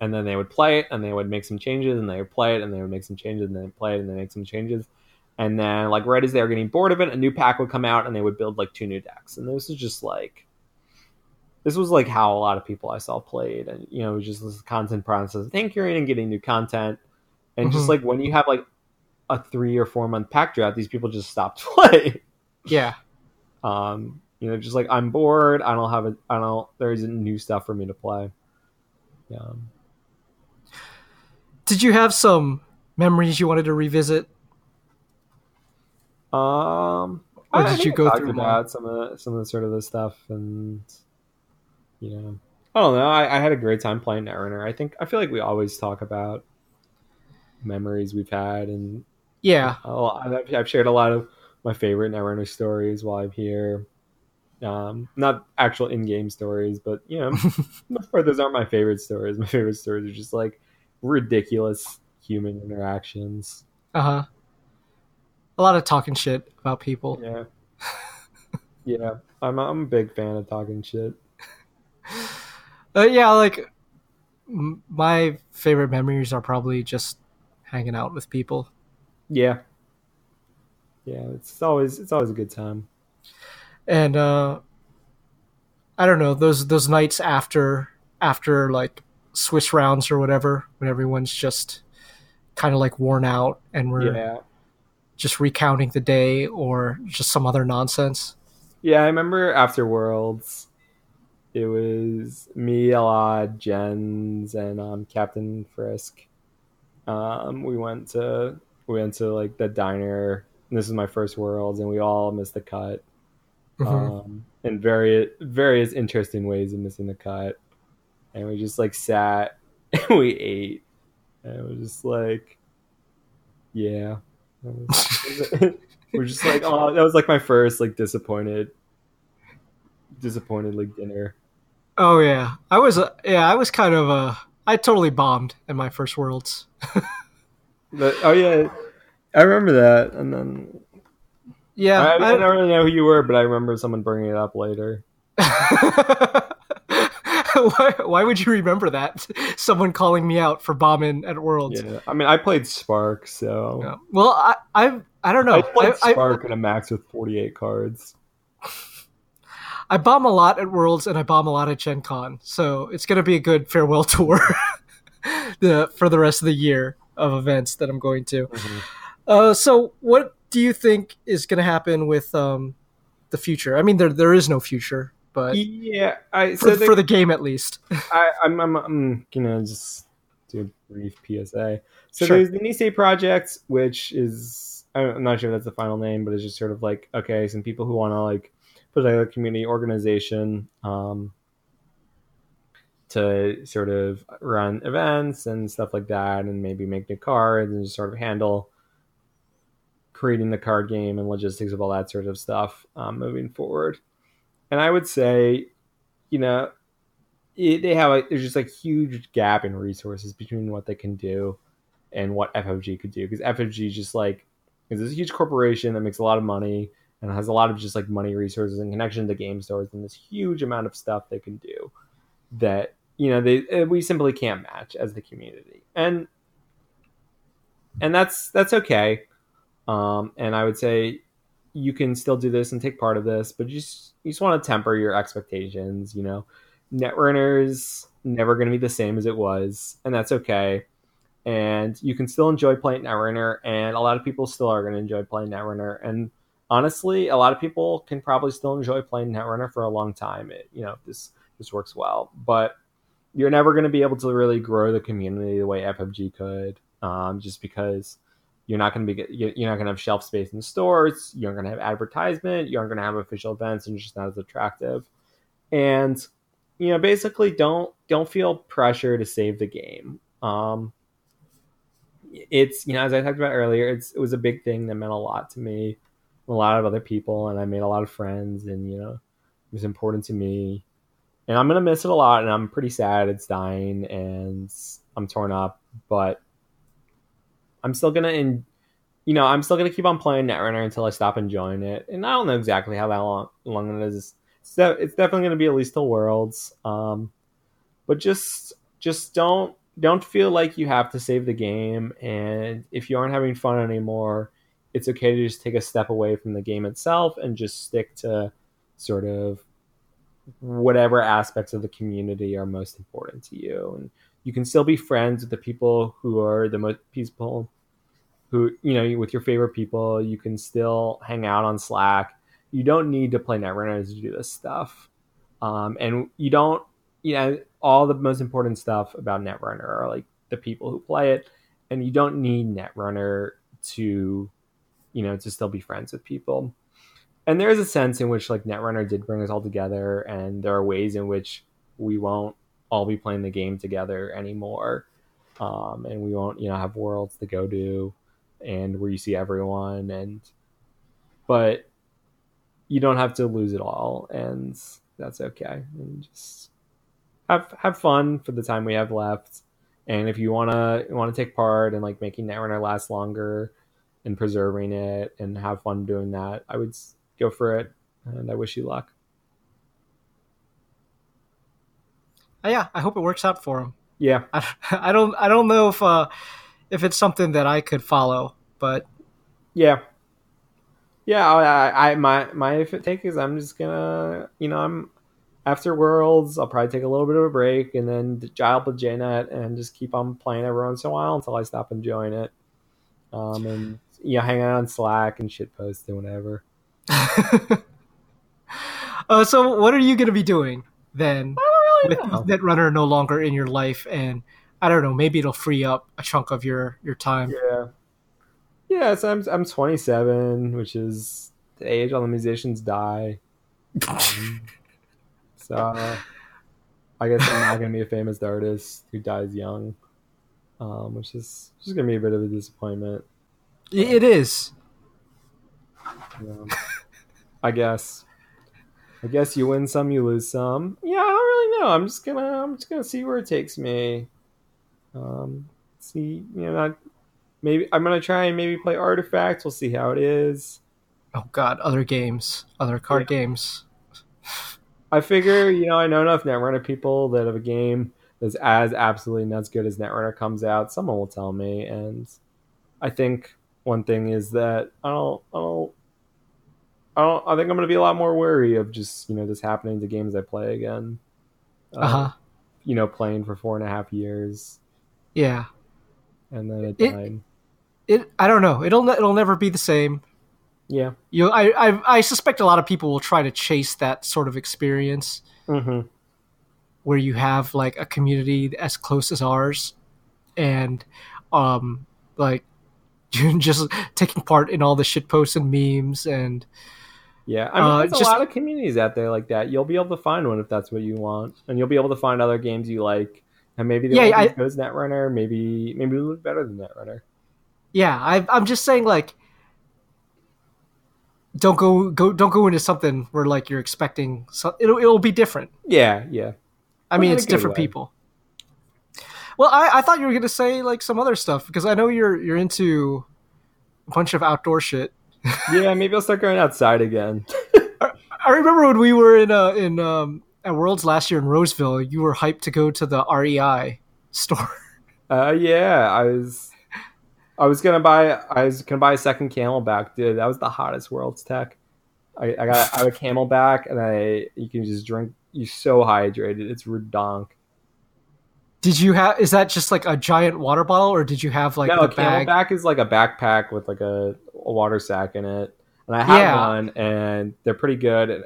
Speaker 3: and then they would play it, and they would make some changes, and they would play it, and they would make some changes, and then play it, and they make some changes. And then, like right as they were getting bored of it, a new pack would come out, and they would build like two new decks. And this is just like this was like how a lot of people I saw played, and you know, just this content process, tinkering and getting new content, and mm-hmm. just like when you have like a three or four month pack draft these people just stopped playing.
Speaker 2: Yeah.
Speaker 3: Um, you know, just like I'm bored. I don't have a. I don't. There isn't new stuff for me to play. Um,
Speaker 2: Did you have some memories you wanted to revisit?
Speaker 3: Um,
Speaker 2: Or
Speaker 3: I- I
Speaker 2: did
Speaker 3: think
Speaker 2: you go through
Speaker 3: about some of the, some of the sort of the stuff, and you know, I don't know. I, I had a great time playing Netrunner. I think I feel like we always talk about memories we've had, and
Speaker 2: Yeah.
Speaker 3: I've, I've shared a lot of my favorite Netrunner stories while I'm here. Um, not actual in-game stories, but you know, part those aren't my favorite stories. My favorite stories are just like ridiculous human interactions.
Speaker 2: Uh huh. A lot of talking shit about people.
Speaker 3: Yeah. yeah. I'm I'm a big fan of talking shit.
Speaker 2: Uh, yeah, like m- my favorite memories are probably just hanging out with people.
Speaker 3: Yeah. Yeah, it's always it's always a good time.
Speaker 2: and uh i don't know those those nights after after like swiss rounds or whatever when everyone's just kind of like worn out and we're
Speaker 3: Yeah.
Speaker 2: Just recounting the day or just some other nonsense
Speaker 3: Yeah, I remember after Worlds it was me, Elad, Jens, and um, Captain Frisk. Um, we went to we went to like the diner. And this is my first Worlds, and we all missed the cut.
Speaker 2: Mhm.
Speaker 3: um, in various various interesting ways of missing the cut. And we just like sat and we ate. And it was just like, yeah. We're just like, oh, that was like my first like disappointed, disappointed like dinner.
Speaker 2: oh yeah i was uh, yeah i was kind of uh i totally bombed in my first worlds
Speaker 3: But, oh yeah, I remember that. And then
Speaker 2: yeah
Speaker 3: I, I
Speaker 2: I-
Speaker 3: don't really know who you were, but I remember someone bringing it up later.
Speaker 2: why, why would you remember that someone calling me out for bombing at worlds
Speaker 3: Yeah, I mean, I played Spark, so
Speaker 2: Yeah. well i i i don't know
Speaker 3: I played
Speaker 2: I- I-
Speaker 3: Spark at a max with forty-eight cards.
Speaker 2: I bomb a lot at Worlds and I bomb a lot at Gen Con, so it's going to be a good farewell tour the, for the rest of the year of events that I'm going to.
Speaker 3: Mhm.
Speaker 2: Uh, so, what do you think is going to happen with um, the future? I mean, there there is no future, but
Speaker 3: Yeah, I
Speaker 2: for,
Speaker 3: so
Speaker 2: for the game at least.
Speaker 3: I, I'm, I'm, I'm gonna just do a brief PSA. So
Speaker 2: Sure.
Speaker 3: there's the Nisei project, which is I'm not sure if that's the final name, but it's just sort of like okay, some people who want to like put together a community organization um, to sort of run events and stuff like that, and maybe make new cards and just sort of handle creating the card game and logistics of all that sort of stuff um, moving forward. And I would say, you know, it, they have like there's just like huge gap in resources between what they can do and what FFG could do. Because FFG is just like is this huge corporation that makes a lot of money and has a lot of just like money resources and connection to game stores and this huge amount of stuff they can do that you know they uh, we simply can't match as the community. And and that's that's okay. Um and i would say you can still do this and take part of this but you just you just want to temper your expectations you know? Netrunner's never going to be the same as it was and that's okay. And you can still enjoy playing netrunner and a lot of people still are going to enjoy playing netrunner. And honestly a lot of people can probably still enjoy playing netrunner for a long time. It you know this this works well. But you're never going to be able to really grow the community the way ffg could um, just because you're not going to be you're not going to have shelf space in stores. You aren't going to have advertisement. You aren't going to have official events and it's just not as attractive. And you know basically don't don't feel pressure to save the game. Um it's you know as i talked about earlier it's it was a big thing that meant a lot to me a lot of other people and i made a lot of friends and you know it was important to me. And i'm gonna miss it a lot and i'm pretty sad it's dying and i'm torn up but i'm still gonna in you know i'm still gonna keep on playing netrunner until i stop enjoying it. And i don't know exactly how that long, long it is. So it's definitely to be at least till worlds. Um but just just don't don't feel like you have to save the game. And if you aren't having fun anymore it's okay to just take a step away from the game itself and just stick to sort of whatever aspects of the community are most important to you. And you can still be friends with the people who are the most people who you know with your favorite people. You can still hang out on Slack. You don't need to play Netrunners to do this stuff, um, and you don't. You know all the most important stuff about Netrunner are like the people who play it, and you don't need Netrunner to, you know, to still be friends with people. And there is a sense in which like Netrunner did bring us all together, and there are ways in which we won't all be playing the game together anymore um, and we won't you know have worlds to go to and where you see everyone and but you don't have to lose it all and that's okay. And just have have fun for the time we have left. And if you want to want to take part in like making that Netrunner last longer and preserving it and have fun doing that i would go for it and i wish you luck.
Speaker 2: Uh, yeah, I hope it works out for him.
Speaker 3: yeah.
Speaker 2: I, I don't I don't know if uh, if it's something that I could follow, but
Speaker 3: Yeah. Yeah, I, I my my take is I'm just gonna you know I'm after Worlds I'll probably take a little bit of a break and then dial up with JNet and just keep on playing every once in a while until I stop enjoying it. Um and you know hang out on Slack and shit post and whatever.
Speaker 2: uh, so what are you to be doing then with
Speaker 3: know.
Speaker 2: Netrunner no longer in your life and I don't know, maybe it'll free up a chunk of your your time.
Speaker 3: Yeah. Yeah, so I'm I'm 27, which is the age all the musicians die. Um, so I guess I'm not gonna be a famous artist who dies young, um, which is just gonna be a bit of a disappointment.
Speaker 2: It is.
Speaker 3: Um, I guess. I guess you win some, you lose some. Yeah, I don't really know. I'm just gonna I'm just gonna see where it takes me. Um, see, you know, maybe I'm gonna try and maybe play Artifacts. We'll see how it is.
Speaker 2: Oh god, other games, other card games.
Speaker 3: I figure, you know, I know enough Netrunner people that if a game that's as absolutely not as good as Netrunner comes out, someone will tell me. And I think one thing is that I don't, I don't, I don't, I think I'm going to be a lot more wary of just, you know, this happening to games I play again. Uh,
Speaker 2: Uh-huh.
Speaker 3: You know, playing for four and a half years
Speaker 2: Yeah.
Speaker 3: and then it
Speaker 2: It-
Speaker 3: died.
Speaker 2: It I don't know. It'll it'll never be the same.
Speaker 3: yeah.
Speaker 2: You I, I I suspect a lot of people will try to chase that sort of experience
Speaker 3: hmm
Speaker 2: where you have like a community as close as ours and um like just taking part in all the shit posts and memes and
Speaker 3: Yeah, I mean,
Speaker 2: Uh,
Speaker 3: there's
Speaker 2: just-
Speaker 3: a lot of communities out there like that. You'll be able to find one if that's what you want, and you'll be able to find other games you like. And maybe they
Speaker 2: Yeah, I-
Speaker 3: as Netrunner. Maybe maybe it'll look better than Netrunner.
Speaker 2: yeah I, i'm just saying like don't go go don't go into something where like you're expecting so it'll, it'll be different
Speaker 3: Yeah, yeah.
Speaker 2: i
Speaker 3: But
Speaker 2: mean it's different
Speaker 3: way.
Speaker 2: people well I, I thought you were gonna say like some other stuff because i know you're you're into a bunch of outdoor shit
Speaker 3: Yeah, maybe I'll start going outside again.
Speaker 2: I remember when we were in uh, in um, at Worlds last year in Roseville. You were hyped to go to the REI store.
Speaker 3: Uh, yeah, I was, I was gonna buy, I was gonna buy a second CamelBak, dude. That was the hottest World's tech. I, I got, I have a CamelBak, and I, you can just drink. You're so hydrated. It's redonk.
Speaker 2: Did you have? Is that just like a giant water bottle, or did you have like
Speaker 3: no, a
Speaker 2: the bag?
Speaker 3: CamelBak is like a backpack with like a, a water sack in it, and I have
Speaker 2: Yeah.
Speaker 3: one, and they're pretty good.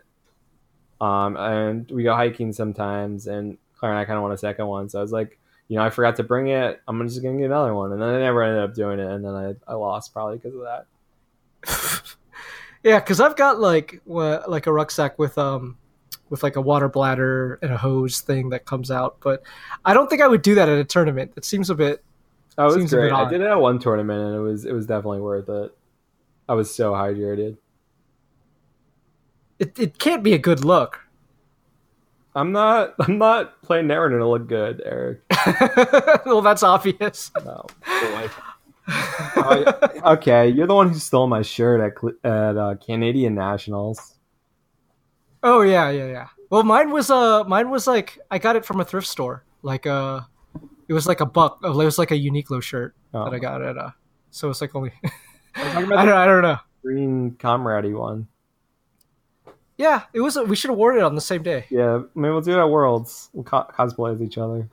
Speaker 3: Um, and we go hiking sometimes, and Claire and I kind of want a second one, so I was like, you know, I forgot to bring it. I'm just gonna get another one, and then I never ended up doing it, and then I, I lost probably because of that.
Speaker 2: yeah, because I've got like wha- like a rucksack with um with like a water bladder and a hose thing that comes out, but I don't think I would do that at a tournament. It seems a bit.
Speaker 3: Oh, it was
Speaker 2: Seems a bit
Speaker 3: great. I did it at one tournament, and it was it was definitely worth it. I was so hydrated.
Speaker 2: It, it can't be a good look.
Speaker 3: I'm not I'm not playing Netrunner to look good, Eric.
Speaker 2: well, that's obvious.
Speaker 3: No, boy. Oh, okay, you're the one who stole my shirt at at uh, Canadian Nationals.
Speaker 2: Oh yeah, yeah, yeah. Well, mine was uh, mine was like I got it from a thrift store. Like uh, it was like a buck. It was like a Uniqlo shirt
Speaker 3: Oh.
Speaker 2: that I got at uh. So it's like only.
Speaker 3: I'm
Speaker 2: I don't. I don't know.
Speaker 3: green comrade one.
Speaker 2: Yeah, it was. We should award it on the same day.
Speaker 3: Yeah, maybe we'll do it at Worlds. We'll co- cosplay as each other.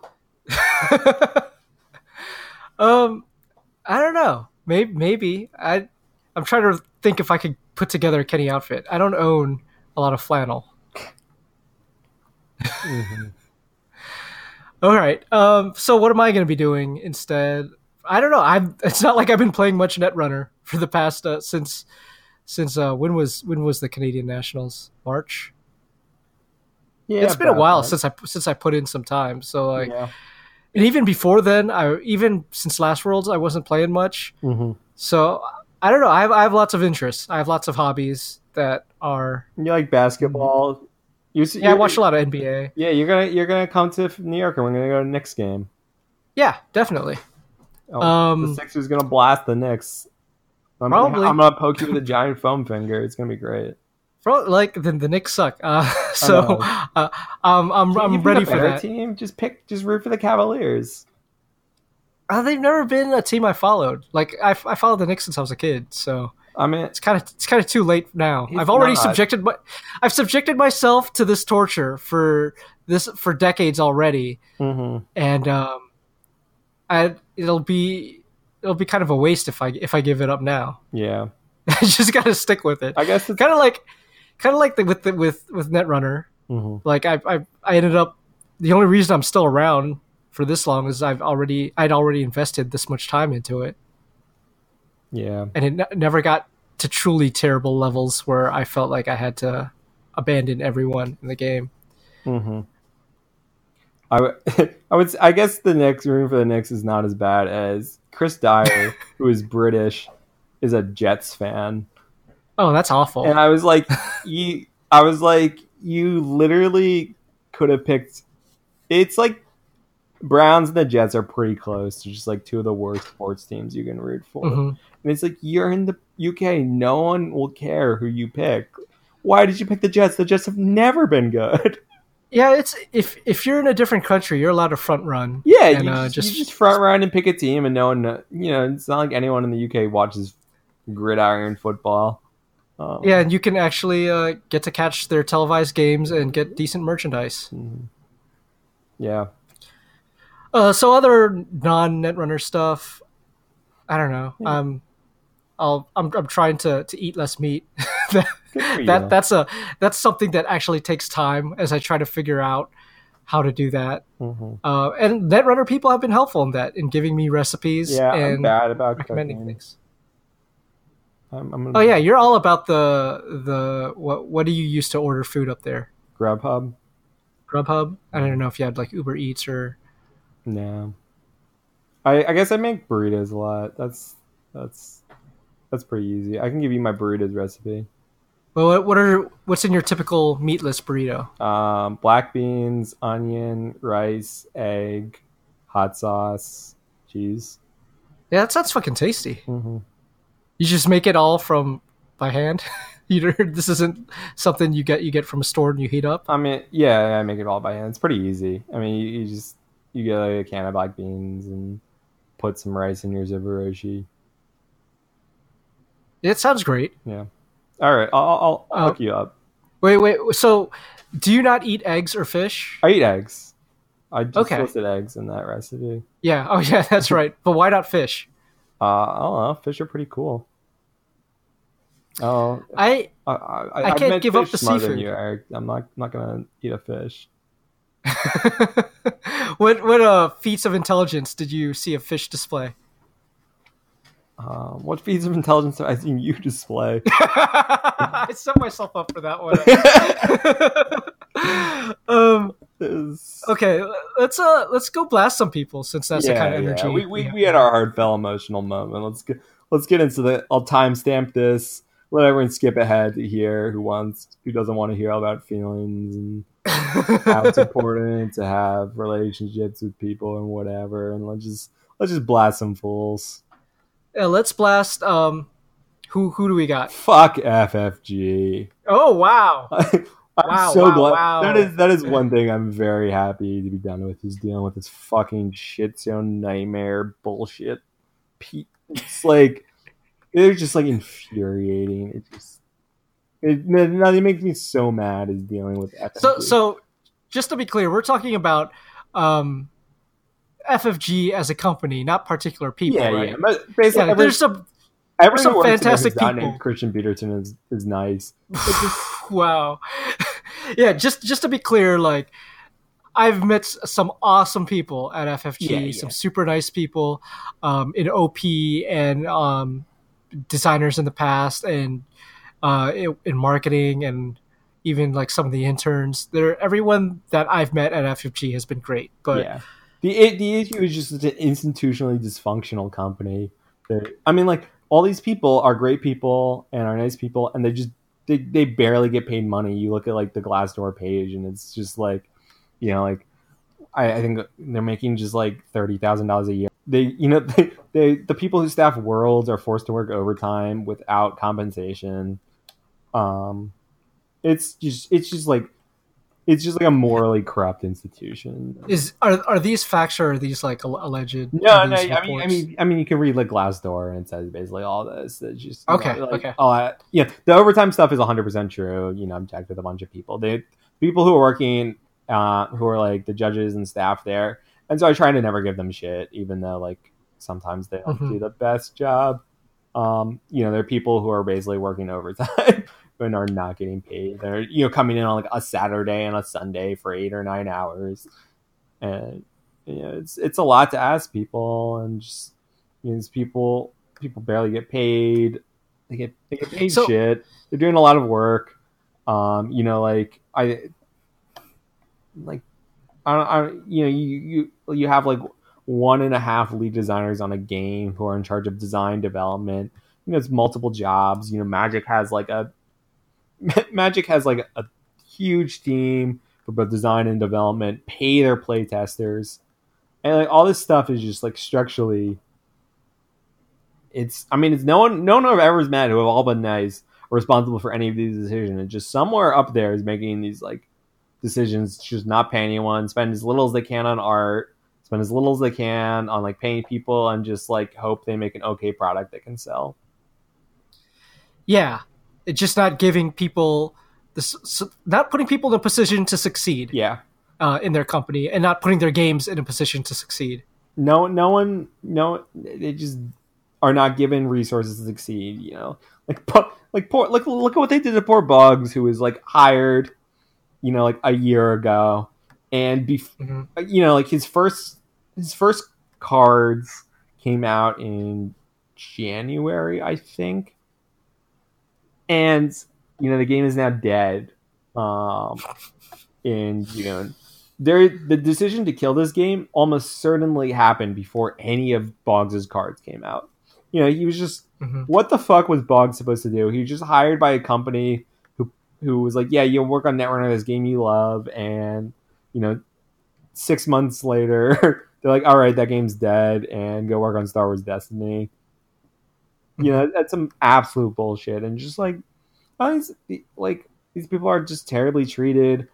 Speaker 2: um, I don't know. maybe maybe I I'm trying to think if I could put together a Kenny outfit. I don't own a lot of flannel.
Speaker 3: Mhm.
Speaker 2: All right. Um. So what am I going to be doing instead? I don't know. I'm. It's not like I've been playing much Netrunner for the past uh, since since uh, when was when was the Canadian Nationals March?
Speaker 3: Yeah,
Speaker 2: it's been a while since I since I put in some time. So like,
Speaker 3: yeah.
Speaker 2: and even before then, I even since last Worlds, I wasn't playing much.
Speaker 3: Mhm.
Speaker 2: So I don't know. I have I have lots of interests. I have lots of hobbies that are.
Speaker 3: You like basketball? You
Speaker 2: Yeah, I watch a lot of NBA.
Speaker 3: Yeah, you're gonna you're gonna come to New York and we're gonna go to the Knicks game.
Speaker 2: Yeah, definitely.
Speaker 3: Oh,
Speaker 2: Um,
Speaker 3: the Sixers gonna blast the Knicks. I'm,
Speaker 2: Probably.
Speaker 3: I'm gonna poke you with a giant foam finger. It's gonna be great.
Speaker 2: Bro, like the, the Knicks suck. Uh, so uh, um, I'm
Speaker 3: Can
Speaker 2: I'm ready
Speaker 3: a
Speaker 2: for that.
Speaker 3: Team, just pick, just root for the Cavaliers.
Speaker 2: Uh, they've never been a team I followed. Like I, I followed the Knicks since I was a kid, so
Speaker 3: I mean,
Speaker 2: it's kind of it's kind of too late now. I've already
Speaker 3: not.
Speaker 2: subjected my I've subjected myself to this torture for this for decades already,
Speaker 3: mhm.
Speaker 2: and um, I it'll be it'll be kind of a waste if I if I give it up now.
Speaker 3: yeah.
Speaker 2: I just got to stick with it.
Speaker 3: I guess it's.
Speaker 2: Kind of like kind of like the, with the, with with Netrunner.
Speaker 3: mhm.
Speaker 2: like I, I I ended up the only reason I'm still around for this long is I've already I'd already invested this much time into it
Speaker 3: Yeah.
Speaker 2: and it ne- never got to truly terrible levels where I felt like I had to abandon everyone in the game.
Speaker 3: hmm I would, I would, s- I guess the Knicks room for the Knicks is not as bad as Chris Dyer, who is British, is a Jets fan,
Speaker 2: Oh, that's awful.
Speaker 3: and I was like, you, I was like, you literally could have picked. It's like Browns and the Jets are pretty close to just like two of the worst sports teams you can root for,
Speaker 2: Mhm.
Speaker 3: and it's like you're in the UK, no one will care who you pick. Why did you pick the Jets? The Jets have never been good.
Speaker 2: Yeah, it's if if you're in a different country, you're allowed to front run.
Speaker 3: Yeah,
Speaker 2: And,
Speaker 3: you,
Speaker 2: uh,
Speaker 3: just,
Speaker 2: just-
Speaker 3: you just front run and pick a team, and no one, you know, it's not like anyone in the UK watches gridiron football. Um,
Speaker 2: Yeah, and you can actually uh, get to catch their televised games and get decent merchandise.
Speaker 3: mhm. yeah,
Speaker 2: Uh, so other non Netrunner stuff, I don't know.
Speaker 3: Yeah.
Speaker 2: Um, I'll I'm I'm trying to to eat less meat. that
Speaker 3: Good for you.
Speaker 2: that that's a that's something that actually takes time as I try to figure out how to do that.
Speaker 3: Mhm.
Speaker 2: Uh, and Netrunner people have been helpful in that in giving me recipes
Speaker 3: yeah. I'm
Speaker 2: and
Speaker 3: bad about
Speaker 2: recommending
Speaker 3: cooking.
Speaker 2: things.
Speaker 3: I'm, I'm gonna
Speaker 2: Oh yeah, you're all about the the what what do you use to order food up there?
Speaker 3: Grubhub.
Speaker 2: Grubhub. I don't know if you had like Uber Eats or
Speaker 3: No, I I guess I make burritos a lot. That's that's that's pretty easy. I can give you my burritos recipe.
Speaker 2: well, what, what are what's in your typical meatless burrito?
Speaker 3: Um, black beans, onion, rice, egg, hot sauce, cheese.
Speaker 2: Yeah, that sounds fucking tasty.
Speaker 3: hmm
Speaker 2: You just make it all from by hand. you this isn't something you get you get from a store and you heat up.
Speaker 3: I mean, yeah, I make it all by hand. It's pretty easy. I mean, you, you just you get like a can of black beans and put some rice in your Zojirushi.
Speaker 2: It sounds great.
Speaker 3: Yeah. All right, I'll I'll, I'll
Speaker 2: Uh,
Speaker 3: hook you up.
Speaker 2: Wait, wait. So, do you not eat eggs or fish?
Speaker 3: I eat eggs. I just
Speaker 2: Okay.
Speaker 3: listed eggs in that recipe.
Speaker 2: Yeah. Oh, yeah. That's right. But why not fish?
Speaker 3: Uh, I don't know. Fish are pretty cool. Oh,
Speaker 2: I
Speaker 3: I, I,
Speaker 2: I can't give up the seafood.
Speaker 3: you, Eric. I'm not not gonna eat a fish.
Speaker 2: what what uh feats of intelligence did you see a fish display?
Speaker 3: Um, what feats of intelligence have I seen you display?
Speaker 2: I set myself up for that one. um. Okay. Let's uh let's go blast some people since that's the kind of energy.
Speaker 3: We, we,
Speaker 2: have.
Speaker 3: we had our heartfelt emotional moment. Let's get let's get into the. I'll timestamp this. Let everyone skip ahead to hear who wants who doesn't want to hear all about feelings and how it's important to have relationships with people and whatever. And let's just let's just blast some fools.
Speaker 2: Let's blast. Um, who who do we got?
Speaker 3: Fuck FFG.
Speaker 2: Oh wow!
Speaker 3: I'm
Speaker 2: Wow,
Speaker 3: so
Speaker 2: wow,
Speaker 3: glad.
Speaker 2: wow.
Speaker 3: That is that is one thing I'm very happy to be done with is dealing with this fucking shit zone nightmare bullshit. It's like they're just like infuriating. It just it, nothing makes me so mad is dealing with FFG.
Speaker 2: So so, just to be clear, we're talking about um, FFG as a company, not particular people.
Speaker 3: yeah,
Speaker 2: right?
Speaker 3: yeah. Basically,
Speaker 2: Yeah,
Speaker 3: every,
Speaker 2: there's some
Speaker 3: everyone
Speaker 2: some
Speaker 3: who works there
Speaker 2: fantastic people.
Speaker 3: named Christian Petersen is is nice.
Speaker 2: wow. yeah, just just to be clear, like I've met some awesome people at FFG,
Speaker 3: Yeah, yeah.
Speaker 2: some super nice people um, in OP and um, designers in the past, and uh, in, in marketing, and even like some of the interns. There, everyone that I've met at FFG has been great. But
Speaker 3: yeah. The the issue is just an institutionally dysfunctional company. I mean, like all these people are great people and are nice people, and they just they, they barely get paid money. You look at like the Glassdoor page, and it's just like, you know, like I, I think they're making just like thirty thousand dollars a year. They, you know, they, they the people who staff Worlds are forced to work overtime without compensation. Um, it's just it's just like it's just like a morally corrupt institution.
Speaker 2: is are are these facts or are these like alleged?
Speaker 3: No, no.
Speaker 2: these
Speaker 3: I mean, I mean, I mean, you can read like Glassdoor, and it says basically all this. It's just
Speaker 2: Okay,
Speaker 3: know, like,
Speaker 2: okay.
Speaker 3: that- yeah, the overtime stuff is 100 percent true. You know, I've checked with a bunch of people. They people who are working, uh, who are like the judges and staff there, and so I try to never give them shit, even though like sometimes they don't
Speaker 2: Mhm.
Speaker 3: do the best job. Um, you know, there are people who are basically working overtime and are not getting paid. They're you know coming in on like a Saturday and a Sunday for eight or nine hours, and you know it's it's a lot to ask people, and just you know, people people barely get paid. They get they get paid
Speaker 2: So-
Speaker 3: shit. They're doing a lot of work. Um, you know, like I like I, don't- I don't- you know you you you have like one and a half lead designers on a game who are in charge of design development. You know, it's multiple jobs. You know, Magic has like a Magic has like a huge team for both design and development. Pay their play testers, and like all this stuff is just like structurally. It's I mean it's no one no one I've ever met who have all been nice or responsible for any of these decisions. It's just somewhere up there is making these like decisions, just not pay anyone, spend as little as they can on art, spend as little as they can on like paying people, and just like hope they make an okay product that can sell.
Speaker 2: yeah, it's just not giving people this, not putting people in a position to succeed
Speaker 3: Yeah.
Speaker 2: uh, in their company, and not putting their games in a position to succeed.
Speaker 3: no no one no they just are not given resources to succeed you know like like poor look look at what they did to poor Boggs who was like hired you know like a year ago and bef-
Speaker 2: Mhm.
Speaker 3: you know like his first his first cards came out in january i think and you know the game is now dead um in june there the decision to kill this game almost certainly happened before any of Boggs's cards came out. You know, he was just
Speaker 2: Mhm.
Speaker 3: what the fuck was Boggs supposed to do? He was just hired by a company who who was like, Yeah, you'll work on Netrunner, this game you love, and you know, six months later they're like, All right, that game's dead and go work on Star Wars Destiny. You know, that's some absolute bullshit. And just like these, like these people are just terribly treated.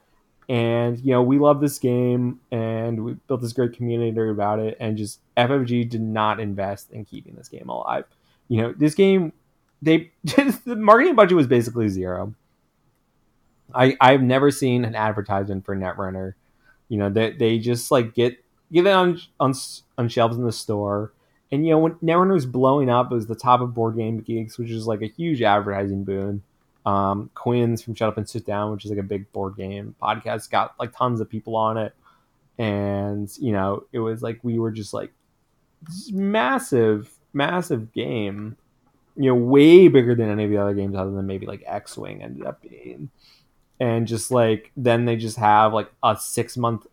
Speaker 3: And you know we love this game and we built this great community about it. And just ffg did not invest in keeping this game alive. You know this game they the marketing budget was basically zero. I i've never seen an advertisement for netrunner. You know they, they just like get get it on, on on shelves in the store and you know when netrunner was blowing up it was the top of board game geeks which is like a huge advertising boon um, Quinn's from Shut Up and Sit Down, which is like a big board game podcast, got like tons of people on it. And, you know, it was like we were just like massive, massive game, you know, way bigger than any of the other games other than maybe like X Wing ended up being. And just like then they just have like a six month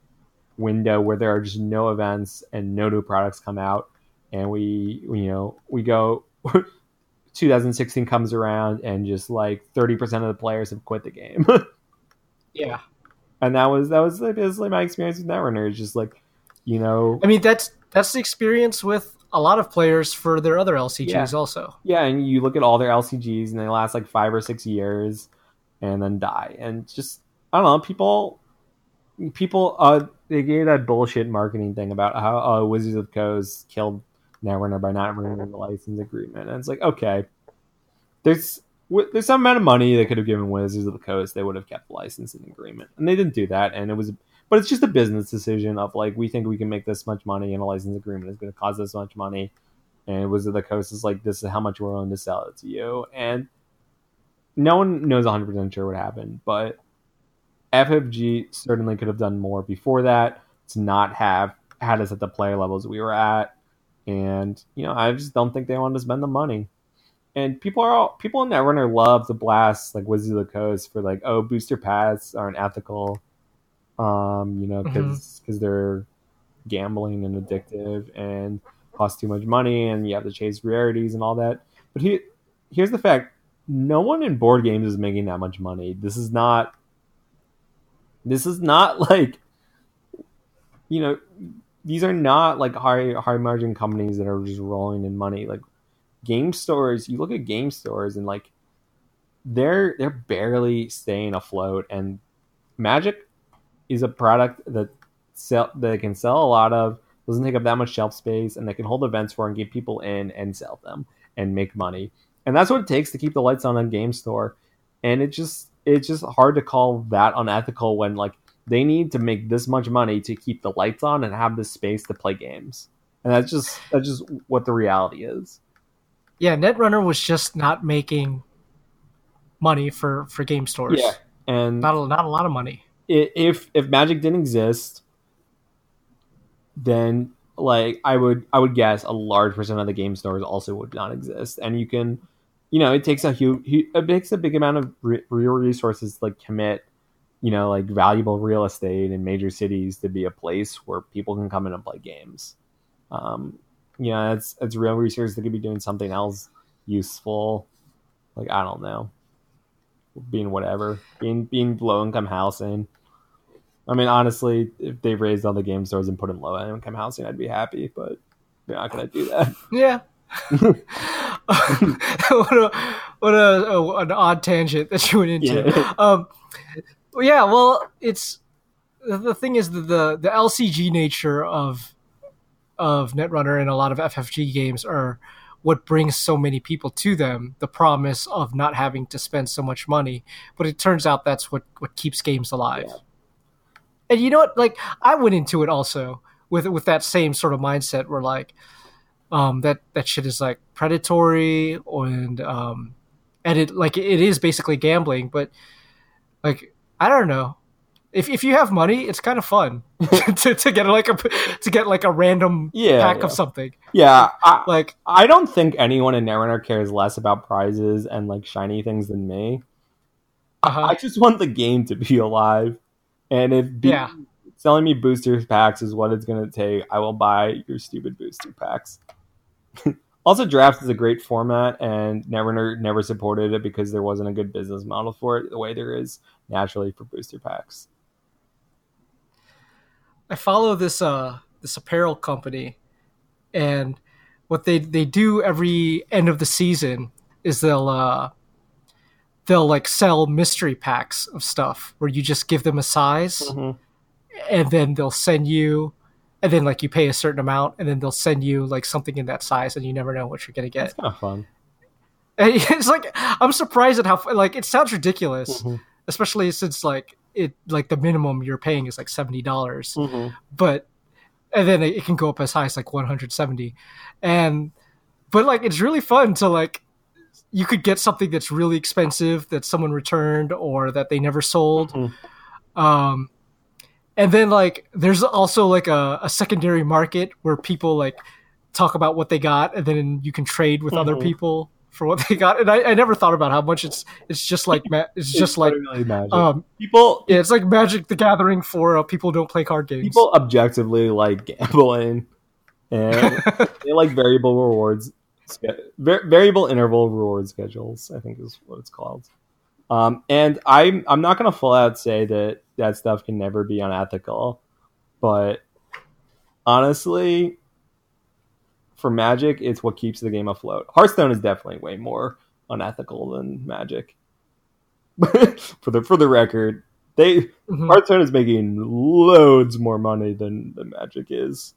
Speaker 3: window where there are just no events and no new products come out. And we, you know, we go 2016 comes around and just like 30% of the players have quit the game.
Speaker 2: Yeah,
Speaker 3: and that was that was like, basically my experience with Netrunner. It's just like, you know,
Speaker 2: I mean that's that's the experience with a lot of players for their other LCGs
Speaker 3: Yeah.
Speaker 2: also.
Speaker 3: yeah, and you look at all their LCGs and they last like five or six years and then die. And just I don't know, people people uh they gave that bullshit marketing thing about how uh, Wizards of Coast killed Netrunner by not renewing the license agreement. And it's like, okay, there's there's some amount of money they could have given Wizards of the Coast. They would have kept the licensing agreement, and they didn't do that. And it was but it's just a business decision of like we think we can make this much money and a license agreement is going to cost this much money and Wizard of the Coast is like this is how much we're willing to sell it to you and no one knows 100% sure what happened but ffg certainly could have done more before that to not have had us at the player levels we were at and you know i just don't think they wanted to spend the money and people are all people in Netrunner love to blast like Wizards of the Coast for like oh booster packs aren't ethical um, you know, because because they're gambling and addictive and cost too much money, and you have to chase rarities and all that. But he, here's the fact: no one in board games is making that much money. This is not. This is not like, you know, these are not like high high margin companies that are just rolling in money. Like game stores, you look at game stores and like they're they're barely staying afloat. And Magic is a product that sell that can sell a lot of, doesn't take up that much shelf space, and they can hold events for and get people in and sell them and make money. And that's what it takes to keep the lights on a game store. And it just it's just hard to call that unethical when like they need to make this much money to keep the lights on and have this space to play games. And that's just that's just what the reality is.
Speaker 2: Yeah, Netrunner was just not making money for for game stores.
Speaker 3: Yeah. And
Speaker 2: not a, not a lot of money
Speaker 3: if if magic didn't exist then like i would i would guess a large percent of the game stores also would not exist and you can you know it takes a huge it takes a big amount of real resources like commit you know like valuable real estate in major cities to be a place where people can come in and play games um you know it's it's real resources that could be doing something else useful like i don't know being whatever being being low income housing I mean, honestly, if they raised all the game stores and put in low income housing, I'd be happy. But they're not going to do that.
Speaker 2: Yeah. what a what a, a, an odd tangent that you went into. Yeah. Um, yeah. Well, it's the thing is the, the the LCG nature of of Netrunner and a lot of FFG games are what brings so many people to them the promise of not having to spend so much money but it turns out that's what what keeps games alive yeah and you know what? Like I went into it also with with that same sort of mindset where like um that that shit is like predatory and um and it like it is basically gambling, but like I don't know. If, if you have money, it's kind of fun to, to get like a to get like a random yeah, pack
Speaker 3: yeah.
Speaker 2: of something.
Speaker 3: Yeah, I, like I don't think anyone in Netrunner cares less about prizes and like shiny things than me. Uh-huh. I just want the game to be alive. And if be- yeah. selling me booster packs is what it's going to take, I will buy your stupid booster packs. also, drafts is a great format, and Netrunner never supported it because there wasn't a good business model for it the way there is naturally for booster packs.
Speaker 2: I follow this uh this apparel company, and what they they do every end of the season is they'll uh they'll like sell mystery packs of stuff where you just give them a size mm-hmm. and then they'll send you and then like you pay a certain amount and then they'll send you like something in that size and you never know what you're gonna get.
Speaker 3: It's kind of fun.
Speaker 2: And it's like I'm surprised at how like it sounds ridiculous, mm-hmm. Especially since like it like the minimum you're paying is like seventy dollars, mm-hmm. but and then it can go up as high as like 170, and but like it's really fun to like you could get something that's really expensive that someone returned or that they never sold. Mm-hmm. Um, and then like there's also like a, a, secondary market where people like talk about what they got, and then you can trade with mm-hmm. other people for what they got. And I, I, never thought about how much it's it's just like ma- it's just it's like um,
Speaker 3: people.
Speaker 2: Yeah, it's like Magic the Gathering for uh, people who don't play card games.
Speaker 3: People objectively like gambling, and they like variable rewards variable interval reward schedules. I think is what it's called. Um, and I'm I'm not gonna full out say that that stuff can never be unethical, but honestly, for Magic, it's what keeps the game afloat. Hearthstone is definitely way more unethical than Magic. for the for the record, they mm-hmm. Hearthstone is making loads more money than, than Magic is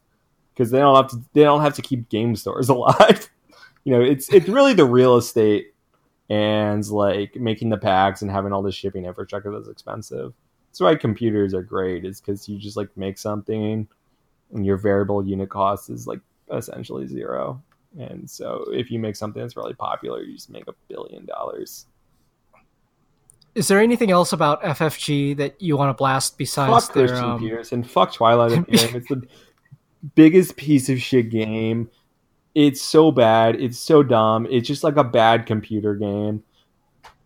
Speaker 3: because they don't have to they don't have to keep game stores alive you know, it's it's really the real estate and like making the packs and having all this shipping infrastructure that's expensive. that's why computers are great is because you just like make something and your variable unit cost is like essentially zero. And so if you make something that's really popular you just make a billion dollars.
Speaker 2: Is there anything else about FFG that you want to blast besides
Speaker 3: fuck
Speaker 2: their?
Speaker 3: Christian
Speaker 2: Um,
Speaker 3: Petersen. Fuck Twilight Imperium it's the biggest piece of shit game. It's so bad. It's so dumb. It's just like a bad computer game.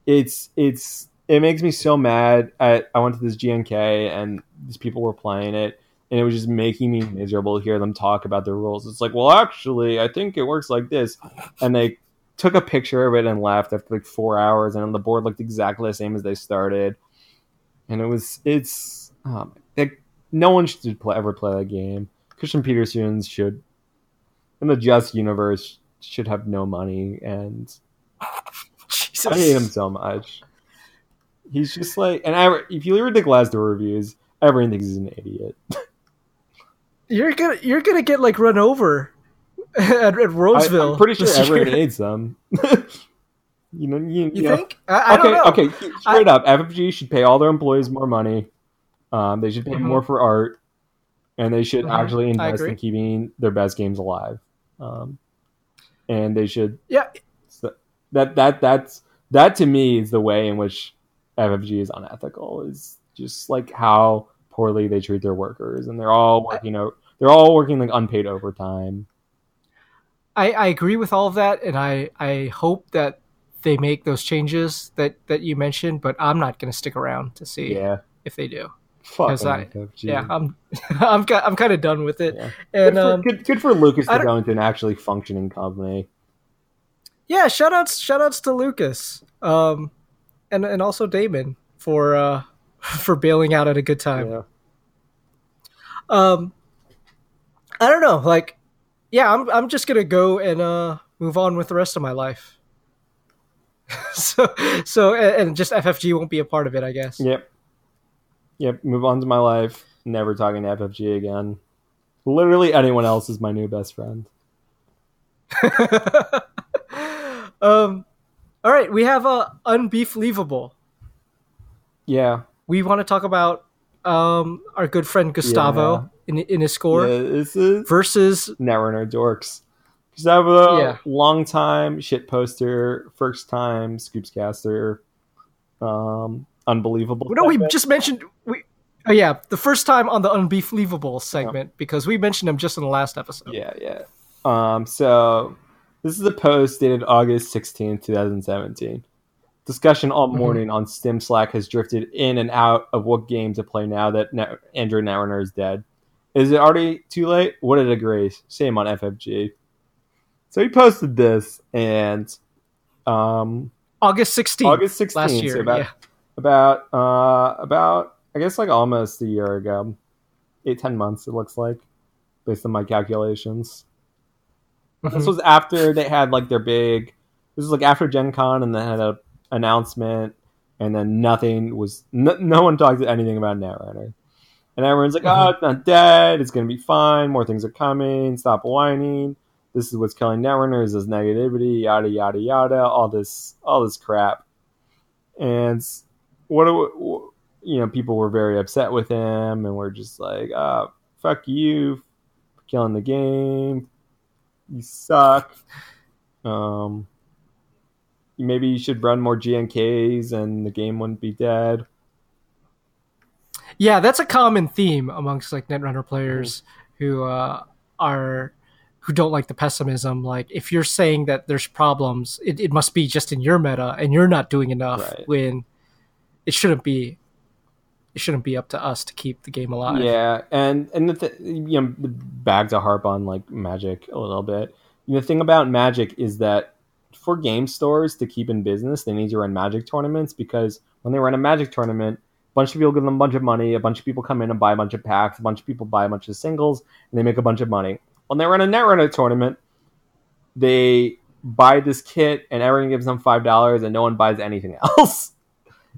Speaker 3: It's it's it makes me so mad at i went to this gnk and these people were playing it and it was just making me miserable to hear them talk about the rules it's like well actually i think it works like this and they took a picture of it and left after like four hours and the board looked exactly the same as they started and it was it's um, like no one should play, ever play that game christian petersen should in the just universe should have no money and
Speaker 2: Jesus.
Speaker 3: I hate him so much. He's just like, and I, if you read the Glassdoor reviews, everyone thinks he's an idiot.
Speaker 2: You're gonna you're gonna get like run over at, at
Speaker 3: I,
Speaker 2: Roseville.
Speaker 3: am pretty sure everyone hates them. you know, you,
Speaker 2: You
Speaker 3: know.
Speaker 2: think? I, I
Speaker 3: okay,
Speaker 2: don't know.
Speaker 3: okay, straight up, FFG should pay all their employees more money. Um, they should pay
Speaker 2: Mhm.
Speaker 3: more for art, and they should
Speaker 2: Mhm.
Speaker 3: actually invest in keeping their best games alive. Um, and they should
Speaker 2: Yeah,
Speaker 3: So that that that's that to me is the way in which FFG is unethical. Is just like how poorly they treat their workers, and they're all working out. They're all working like unpaid overtime.
Speaker 2: I, I agree with all of that, and I, I hope that they make those changes that, that you mentioned. But I'm not going to stick around to see
Speaker 3: Yeah,
Speaker 2: if they do.
Speaker 3: fuck
Speaker 2: I, yeah, I'm I'm I'm kind of done with it.
Speaker 3: Yeah.
Speaker 2: And
Speaker 3: good, for,
Speaker 2: um,
Speaker 3: good, good for Lucas to go into an actually functioning company.
Speaker 2: yeah, shout outs shout outs to Lucas, um, and and also Damon for uh for bailing out at a good time.
Speaker 3: Yeah.
Speaker 2: Um, I don't know, like, yeah, I'm I'm just gonna go and uh move on with the rest of my life. so so and, and just FFG won't be a part of it, I guess.
Speaker 3: Yep. Yep. Move on to my life. Never talking to FFG again. Literally anyone else is my new best friend.
Speaker 2: um, all right, we have a unbeefleavable.
Speaker 3: Yeah.
Speaker 2: We want to talk about um our good friend Gustavo in in his score
Speaker 3: yeah this is
Speaker 2: versus
Speaker 3: Netrunner dorks. Gustavo,
Speaker 2: Yeah.
Speaker 3: long time shit poster, first time scoopscaster. Um, unbelievable.
Speaker 2: no, we just mentioned we. Oh yeah, the first time on the unbelievable segment because we mentioned him just in the last episode.
Speaker 3: Yeah, yeah. Um, so this is a post dated August sixteenth, 2017. Discussion all
Speaker 2: Mhm.
Speaker 3: morning on Stim Slack has drifted in and out of what game to play now that ne- Android Netrunner is dead. Is it already too late? What a disgrace. Shame on FFG. So he posted this and um
Speaker 2: August sixteenth,
Speaker 3: August 16th,
Speaker 2: last
Speaker 3: so
Speaker 2: year.
Speaker 3: about,
Speaker 2: yeah.
Speaker 3: about uh about I guess like almost a year ago. Eight, ten months it looks like, based on my calculations. This
Speaker 2: Mhm.
Speaker 3: was after they had like their big. This was like after Gen Con, and they had a announcement, and then nothing was. No, no one talked anything about Netrunner, and everyone's like. "Oh, it's not dead. It's gonna be fine. More things are coming. Stop whining. This is what's killing Netrunner. Is negativity? Yada yada yada. All this, all this crap." And what you know, people were very upset with him, and we're just like, "Ah, fuck you, killing the game." you suck. Um, maybe you should run more GNKs and the game wouldn't be dead.
Speaker 2: Yeah, that's a common theme amongst like Netrunner players who uh, are who don't like the pessimism. Like, if you're saying that there's problems, it, it must be just in your meta, and you're not doing enough.
Speaker 3: Right.
Speaker 2: When it shouldn't be, it shouldn't be up to us to keep the game alive.
Speaker 3: Yeah, and and the th- you know the bag to harp on like Magic a little bit. The thing about Magic is that for game stores to keep in business, they need to run Magic tournaments because when they run a Magic tournament, a bunch of people give them a bunch of money, a bunch of people come in and buy a bunch of packs, a bunch of people buy a bunch of singles, and they make a bunch of money. When they run a Netrunner tournament, they buy this kit and everyone gives them five dollars, and no one buys anything else.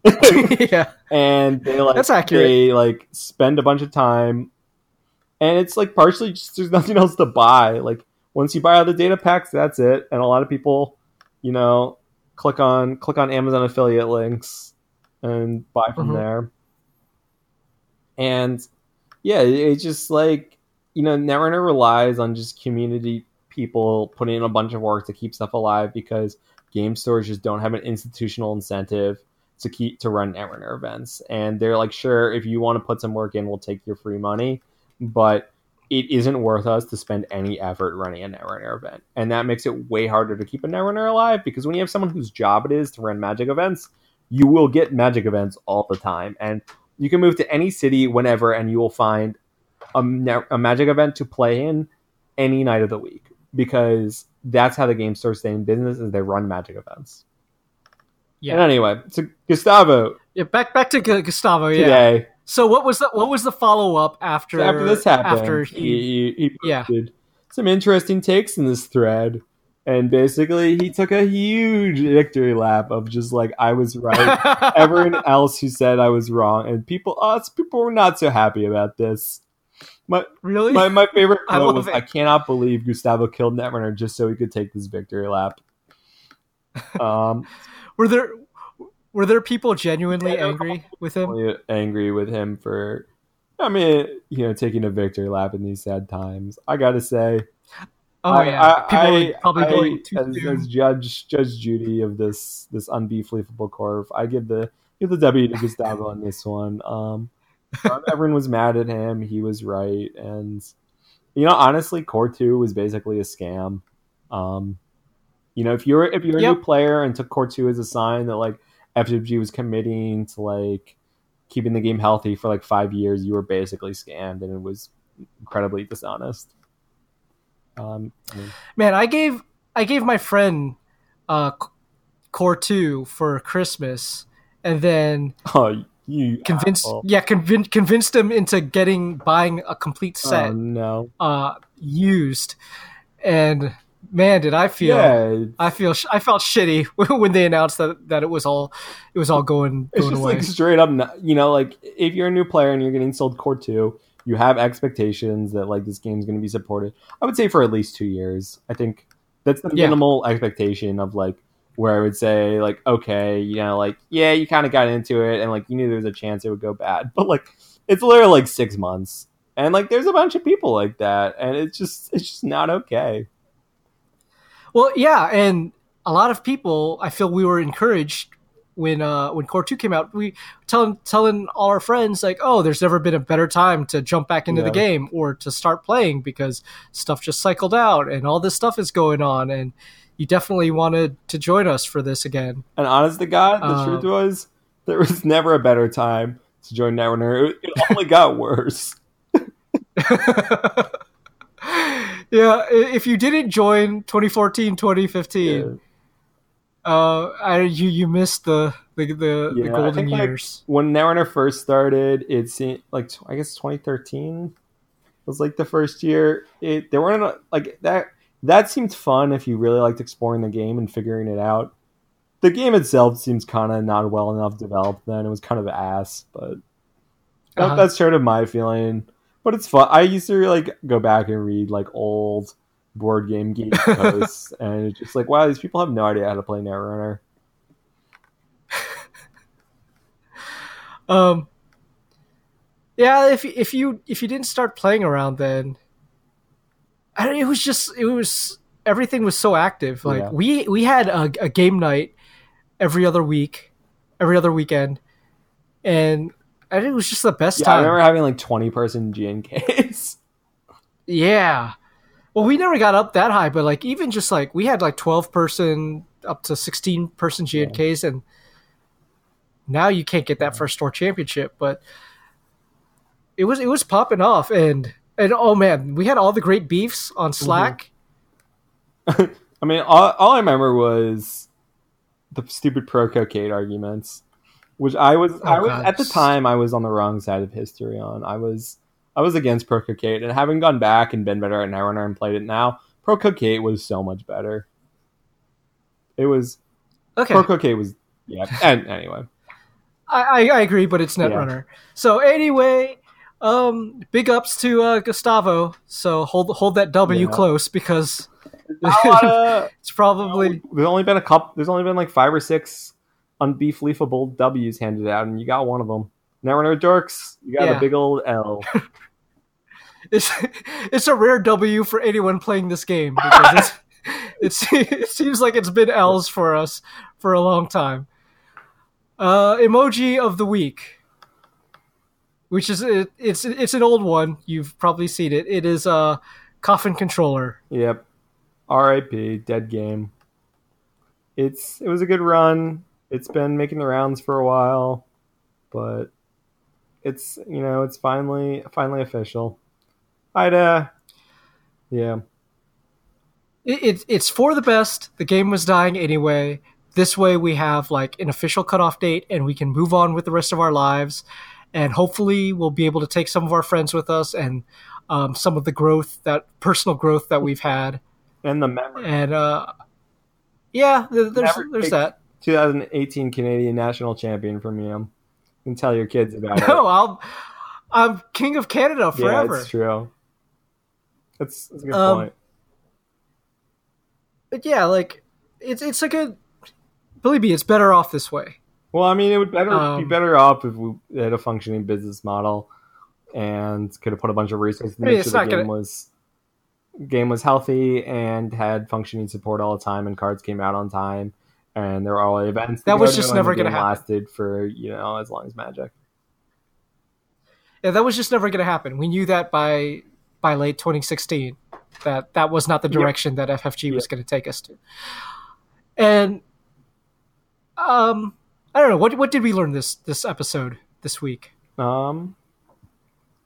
Speaker 2: yeah.
Speaker 3: and they like
Speaker 2: That's accurate.
Speaker 3: they like spend a bunch of time and it's like partially just there's nothing else to buy like once you buy all the data packs that's it and a lot of people you know click on click on amazon affiliate links and buy from
Speaker 2: Mhm.
Speaker 3: there. And yeah, it's just like you know, Netrunner relies on just community people putting in a bunch of work to keep stuff alive because game stores just don't have an institutional incentive to keep to run Netrunner events, and they're like, sure, if you want to put some work in, we'll take your free money, but it isn't worth us to spend any effort running a Netrunner event, and that makes it way harder to keep a Netrunner alive because when you have someone whose job it is to run Magic events, you will get Magic events all the time, and you can move to any city whenever, and you will find a, a Magic event to play in any night of the week because that's how the game starts stay in business is they run Magic events.
Speaker 2: Yeah.
Speaker 3: And anyway, so Gustavo
Speaker 2: Yeah, back back to Gu- Gustavo. Yeah. So what was the what was the follow up after
Speaker 3: so after this happened,
Speaker 2: After
Speaker 3: he,
Speaker 2: he,
Speaker 3: he,
Speaker 2: yeah.
Speaker 3: some interesting takes in this thread. And basically, he took a huge victory lap of just like I was right, everyone else who said I was wrong, and people, us people were not so happy about this. My
Speaker 2: really?
Speaker 3: my, my favorite quote
Speaker 2: love
Speaker 3: was,
Speaker 2: it.
Speaker 3: "I cannot believe Gustavo killed Netrunner just so he could take this victory lap." Um,
Speaker 2: were there were there people genuinely
Speaker 3: Yeah, there were a
Speaker 2: angry with him?
Speaker 3: angry with him for, I mean, you know, taking a victory lap in these sad times. I gotta say,
Speaker 2: Oh
Speaker 3: I-
Speaker 2: yeah,
Speaker 3: I-
Speaker 2: people
Speaker 3: I-
Speaker 2: were probably
Speaker 3: I- as, as Judge Judge Judy of this this unbeefleafable corv. I give the give the W to Gustavo on this one. Um, um, everyone was mad at him. He was right, and you know, honestly, Core Two was basically a scam. Um, you know, if you're if you're a
Speaker 2: Yep.
Speaker 3: new player and took Core Two as a sign that like FWG was committing to like keeping the game healthy for like five years, you were basically scammed, and it was incredibly dishonest. Um, I mean,
Speaker 2: Man, I gave I gave my friend uh Core 2 for Christmas and then
Speaker 3: Oh, you
Speaker 2: convinced
Speaker 3: asshole.
Speaker 2: yeah, convinced convinced him into getting buying a complete set
Speaker 3: Oh no!
Speaker 2: uh used. And man, did I feel
Speaker 3: Yeah,
Speaker 2: I feel sh- I felt shitty when they announced that that it was all it was all going
Speaker 3: it's
Speaker 2: going
Speaker 3: just
Speaker 2: away.
Speaker 3: like straight up. You know, like if you're a new player and you're getting sold Core Two, you have expectations that like this game's going to be supported. I would say for at least two years. I think that's the
Speaker 2: Yeah.
Speaker 3: minimal expectation of like where I would say like okay, you know, like yeah, you kind of got into it and like you knew there was a chance it would go bad, but like it's literally like six months. And like, there's a bunch of people like that, and it's just, it's just not okay.
Speaker 2: Well, yeah, and a lot of people, I feel we were encouraged when uh, when Core Two came out. We telling telling all our friends like, oh, there's never been a better time to jump back into the game or to start playing because stuff just cycled out and all this stuff is going on, and you definitely wanted to join us for this again.
Speaker 3: And honest to God, the truth was there was never a better time to join Netrunner. It, it only got worse.
Speaker 2: yeah, if you didn't join 2014, 2015,
Speaker 3: Yeah.
Speaker 2: uh, I, you you missed the the the,
Speaker 3: Yeah,
Speaker 2: the
Speaker 3: I
Speaker 2: golden
Speaker 3: think, like,
Speaker 2: years.
Speaker 3: When Netrunner first started, it seemed like I guess 2013 was like the first year. It there weren't like that. That seemed fun if you really liked exploring the game and figuring it out. The game itself seems kind of not well enough developed. Then it was kind of ass, but
Speaker 2: Uh-huh.
Speaker 3: that's sort of my feeling. But it's fun. I used to like go back and read like old board game geek posts, and it's just like, wow, these people have no idea how to play Netrunner.
Speaker 2: Um, yeah, if if you if you didn't start playing around then, I don't, it was just it was everything was so active. Like
Speaker 3: Yeah.
Speaker 2: we we had a, a game night every other week, every other weekend, and I think it was just the best
Speaker 3: Yeah, I
Speaker 2: time.
Speaker 3: remember having like 20 person GNKs.
Speaker 2: Yeah. Well, we never got up that high, but like even just like we had like twelve person up to sixteen person GNKs, and now you can't get that first store championship. But it was it was popping off, and and oh man, we had all the great beefs on mm-hmm. Slack.
Speaker 3: I mean, all, all I remember was the stupid pro cocaine arguments, which I was, I was
Speaker 2: God.
Speaker 3: at the time I was on the wrong side of history on. I was I was against pro cocaine, and having gone back and been better at Netrunner and played it now, pro cocaine was so much better. It was
Speaker 2: Okay,
Speaker 3: pro cocaine was yeah. And anyway,
Speaker 2: I, I agree, but it's Netrunner. So anyway. Um, big ups to uh, Gustavo. So hold hold that W
Speaker 3: Yeah.
Speaker 2: close because
Speaker 3: Not a lot of-
Speaker 2: it's probably
Speaker 3: there's only been a couple. There's only been like five or six unbeefleafable W's handed out, and you got one of them. Netrunner dorks, you got
Speaker 2: Yeah.
Speaker 3: a big old L.
Speaker 2: It's it's a rare W for anyone playing this game because it's, it's it seems like it's been L's for us for a long time. Uh, emoji of the week, which is it, it's it's an old one. You've probably seen it. It is a coffin controller.
Speaker 3: Yep. R.I.P. Dead game. It's it was a good run. It's been making the rounds for a while, but it's you know it's finally finally official. I'd uh, yeah,
Speaker 2: It, it it's for the best. The game was dying anyway. This way, we have like an official cutoff date, and we can move on with the rest of our lives. And hopefully, we'll be able to take some of our friends with us, and um, some of the growth that personal growth that we've had.
Speaker 3: and the memory.
Speaker 2: And uh, yeah, there's
Speaker 3: Never
Speaker 2: there's that.
Speaker 3: 2018 Canadian national champion from you. You can tell your kids about it.
Speaker 2: No, I'll I'm king of Canada
Speaker 3: yeah,
Speaker 2: forever.
Speaker 3: it's true. That's, that's a good
Speaker 2: Um,
Speaker 3: point.
Speaker 2: but yeah, like it's it's like a. Believe me, it's better off this way.
Speaker 3: Well, I mean, it would better be
Speaker 2: um,
Speaker 3: better off if we had a functioning business model and could have put a bunch of resources
Speaker 2: I mean,
Speaker 3: make sure the game
Speaker 2: gonna-
Speaker 3: was game was healthy and had functioning support all the time and cards came out on time and there were all events. to
Speaker 2: That was just never gonna happen.
Speaker 3: Lasted for you know as long as Magic.
Speaker 2: Yeah, that was just never going to happen. We knew that by by late 2016 that that was not the
Speaker 3: Yep.
Speaker 2: direction that FFG was going to take us to. And um I don't know what what did we learn this this episode this week?
Speaker 3: Um,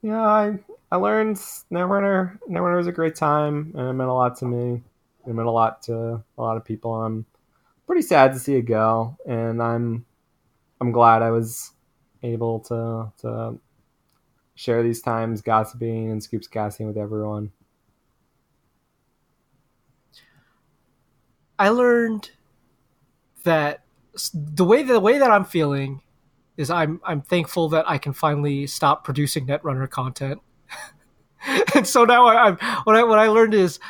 Speaker 3: yeah, I I learned Netrunner. Netrunner was a great time, and it meant a lot to me. It meant a lot to a lot of people. I'm pretty sad to see it go, and I'm I'm glad I was able to to share these times gossiping and scoops casting with everyone.
Speaker 2: I learned that the way the way that I'm feeling is I'm I'm thankful that I can finally stop producing Netrunner content. and so now I, I'm what I what I learned is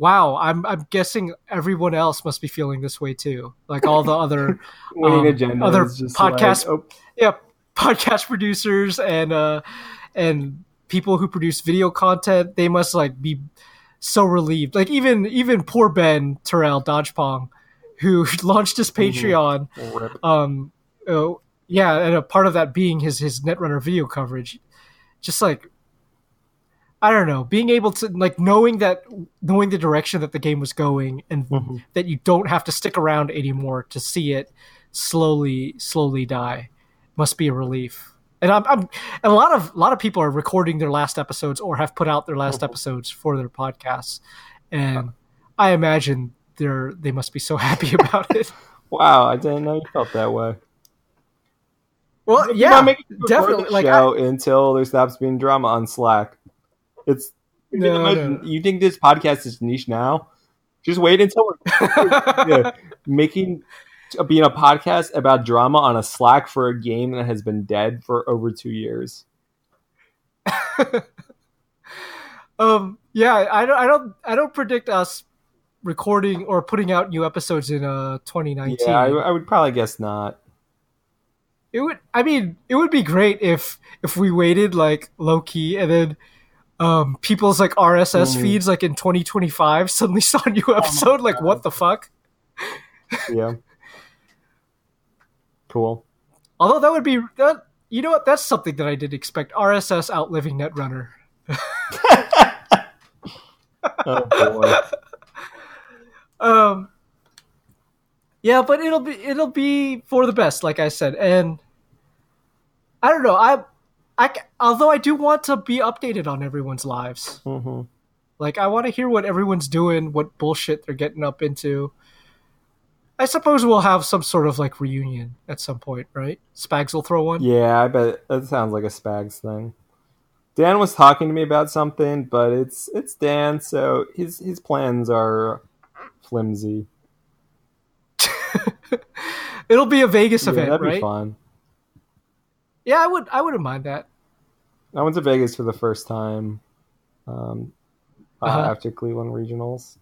Speaker 2: wow, I'm I'm guessing everyone else must be feeling this way too. Like all the other Um, other podcast-
Speaker 3: Like, oh,
Speaker 2: yeah, podcast producers and uh and people who produce video content, they must like be so relieved. Like even even poor Ben Terrell Dodgepong, who launched his Patreon.
Speaker 3: rip.
Speaker 2: Um, uh, yeah, and a part of that being his his Netrunner video coverage. Just like I don't know, being able to like knowing that knowing the direction that the game was going, and
Speaker 3: Mhm.
Speaker 2: that you don't have to stick around anymore to see it slowly slowly die must be a relief. And I'm, I'm and a lot of a lot of people are recording their last episodes or have put out their last
Speaker 3: Mhm.
Speaker 2: episodes for their podcasts, and I imagine they're they must be so happy about it.
Speaker 3: Wow, I didn't know you felt that way.
Speaker 2: Well, yeah, definitely. Like,
Speaker 3: show until there stops being drama on Slack. It's you,
Speaker 2: No,
Speaker 3: imagine-
Speaker 2: no.
Speaker 3: you think this podcast is niche now? Just wait until we're yeah, making being a podcast about drama on a Slack for a game that has been dead for over two years.
Speaker 2: um, yeah, I don't, I don't, I don't predict us recording or putting out new episodes in uh 2019.
Speaker 3: Yeah, I, I would probably guess not.
Speaker 2: It would. I mean, it would be great if if we waited like low key and then um people's like RSS
Speaker 3: Mm.
Speaker 2: feeds like in 2025 suddenly saw a new episode. like, what the fuck?
Speaker 3: Yeah. cool.
Speaker 2: Although that would be that. You know what? That's something that I did expect. RSS outliving Netrunner.
Speaker 3: Oh boy.
Speaker 2: Um. Yeah, but it'll be it'll be for the best, like I said, and I don't know. I, I although I do want to be updated on everyone's lives.
Speaker 3: hmm
Speaker 2: Like I want to hear what everyone's doing, what bullshit they're getting up into. I suppose we'll have some sort of like reunion at some point, right? Spags will throw one.
Speaker 3: Yeah, I bet that sounds like a Spags thing. Dan was talking to me about something, but it's it's Dan, so his his plans are flimsy.
Speaker 2: It'll be a Vegas
Speaker 3: Yeah,
Speaker 2: event,
Speaker 3: that'd be
Speaker 2: right?
Speaker 3: fun.
Speaker 2: Yeah, I would. I wouldn't mind that.
Speaker 3: I went to Vegas for the first time um, uh,
Speaker 2: Uh-huh.
Speaker 3: after Cleveland Regionals.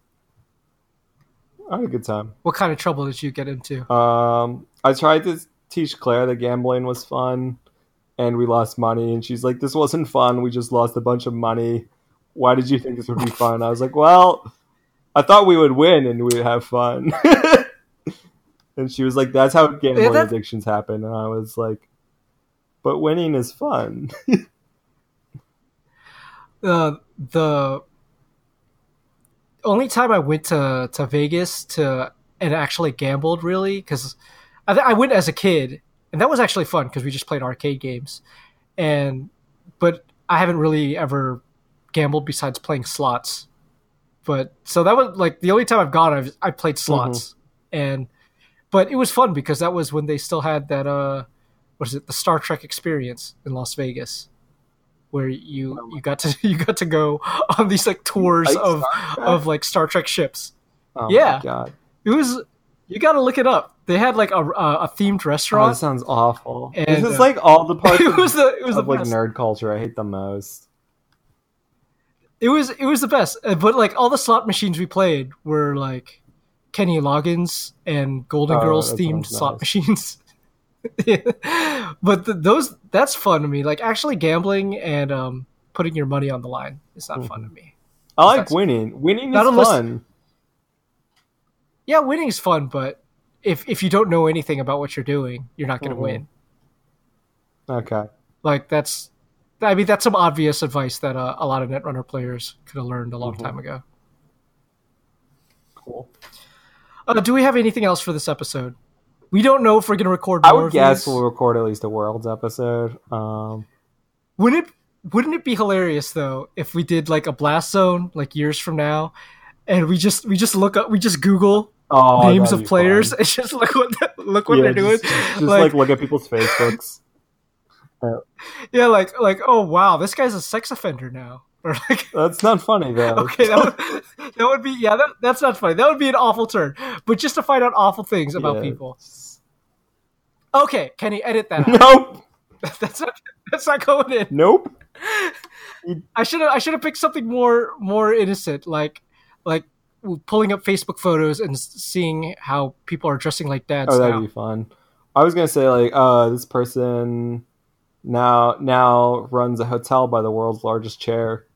Speaker 3: I had a good time.
Speaker 2: What kind of trouble did you get into?
Speaker 3: Um, I tried to teach Claire that gambling was fun, and we lost money. And she's like, "This wasn't fun. We just lost a bunch of money. Why did you think this would be fun?" I was like, "Well, I thought we would win and we'd have fun." and she was like, "That's how gambling
Speaker 2: Yeah, that-
Speaker 3: addictions happen." And I was like, "But winning is fun."
Speaker 2: uh, the only time I went to to Vegas to and actually gambled really because I, th- I went as a kid and that was actually fun because we just played arcade games. And but I haven't really ever gambled besides playing slots. But so that was like the only time I've gone I've I played slots. And but it was fun because that was when they still had that uh what is it the Star Trek experience in Las Vegas where you you got to you got to go on these like tours
Speaker 3: Like
Speaker 2: of of like Star Trek ships.
Speaker 3: oh
Speaker 2: Yeah.
Speaker 3: my god,
Speaker 2: It was you got to look it up. They had like a a, a themed
Speaker 3: oh, that sounds awful.
Speaker 2: And,
Speaker 3: this is
Speaker 2: uh,
Speaker 3: like all the parts
Speaker 2: it was the it was the
Speaker 3: like
Speaker 2: best.
Speaker 3: nerd culture I hate the most.
Speaker 2: It was it was the best. Uh, But like all the slot machines we played were like Kenny Loggins and Golden
Speaker 3: Oh,
Speaker 2: Girls themed slot
Speaker 3: nice.
Speaker 2: machines. Yeah. But the, those that's fun to me. Like actually gambling and um putting your money on the line is not fun to me.
Speaker 3: I like winning. Winning is
Speaker 2: unless-
Speaker 3: fun.
Speaker 2: Yeah, winning is fun, but if if you don't know anything about what you're doing, you're not going to
Speaker 3: Mhm.
Speaker 2: win.
Speaker 3: Okay.
Speaker 2: Like that's, I mean, that's some obvious advice that uh, a lot of Netrunner players could have learned a long
Speaker 3: Mhm.
Speaker 2: time ago.
Speaker 3: Cool.
Speaker 2: Uh, do we have anything else for this episode? We don't know if we're going to record.
Speaker 3: I would guess
Speaker 2: these.
Speaker 3: we'll record at least a worlds episode. Um,
Speaker 2: Wouldn't it? Wouldn't it be hilarious though if we did like a blast zone like years from now, and we just we just look up we just Google
Speaker 3: oh,
Speaker 2: names of players
Speaker 3: fun.
Speaker 2: and just look what look what
Speaker 3: Yeah,
Speaker 2: they're doing.
Speaker 3: just, Just
Speaker 2: Like-
Speaker 3: like, look at people's Facebooks.
Speaker 2: Yeah, like like oh wow, this guy's a sex offender now. Or like
Speaker 3: That's not funny though.
Speaker 2: okay, that would, that would be yeah, that, that's not funny. That would be an awful turn. But just to find out awful things about
Speaker 3: Yeah.
Speaker 2: people. Okay, can Kenny, edit that. out.
Speaker 3: Nope.
Speaker 2: that's not that's not going in.
Speaker 3: Nope.
Speaker 2: I should have I should have picked something more more innocent, like like pulling up Facebook photos and seeing how people are dressing like dads
Speaker 3: Oh, that'd
Speaker 2: now.
Speaker 3: be fun. I was gonna say like, uh, this person now now runs a hotel by the world's largest chair.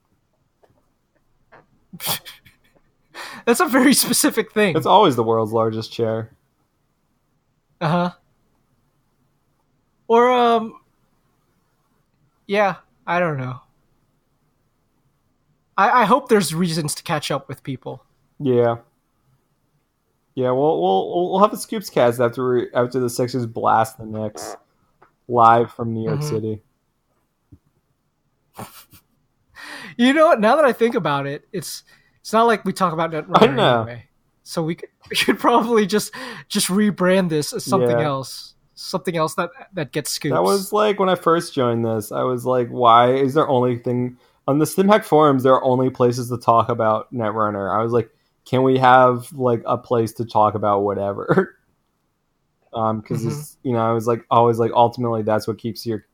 Speaker 2: That's a very specific thing.
Speaker 3: It's always the world's largest chair.
Speaker 2: Uh huh. Or um, yeah, I don't know. I I hope there's reasons to catch up with people.
Speaker 3: Yeah. Yeah, we'll we'll we'll have a scoops cast after we, after the Sixers blast the Knicks live from New York
Speaker 2: Mhm.
Speaker 3: City.
Speaker 2: You know what? Now that I think about it, it's it's not like we talk about Netrunner anyway. So we could we could probably just just rebrand this as something
Speaker 3: Yeah.
Speaker 2: else, something else that that gets scoops.
Speaker 3: That was like when I first joined this. I was like, why is there only thing on the StimHack forums? There are only places to talk about Netrunner. I was like, can we have like a place to talk about whatever? um, because
Speaker 2: Mhm.
Speaker 3: you know, I was like, always like, ultimately, that's what keeps your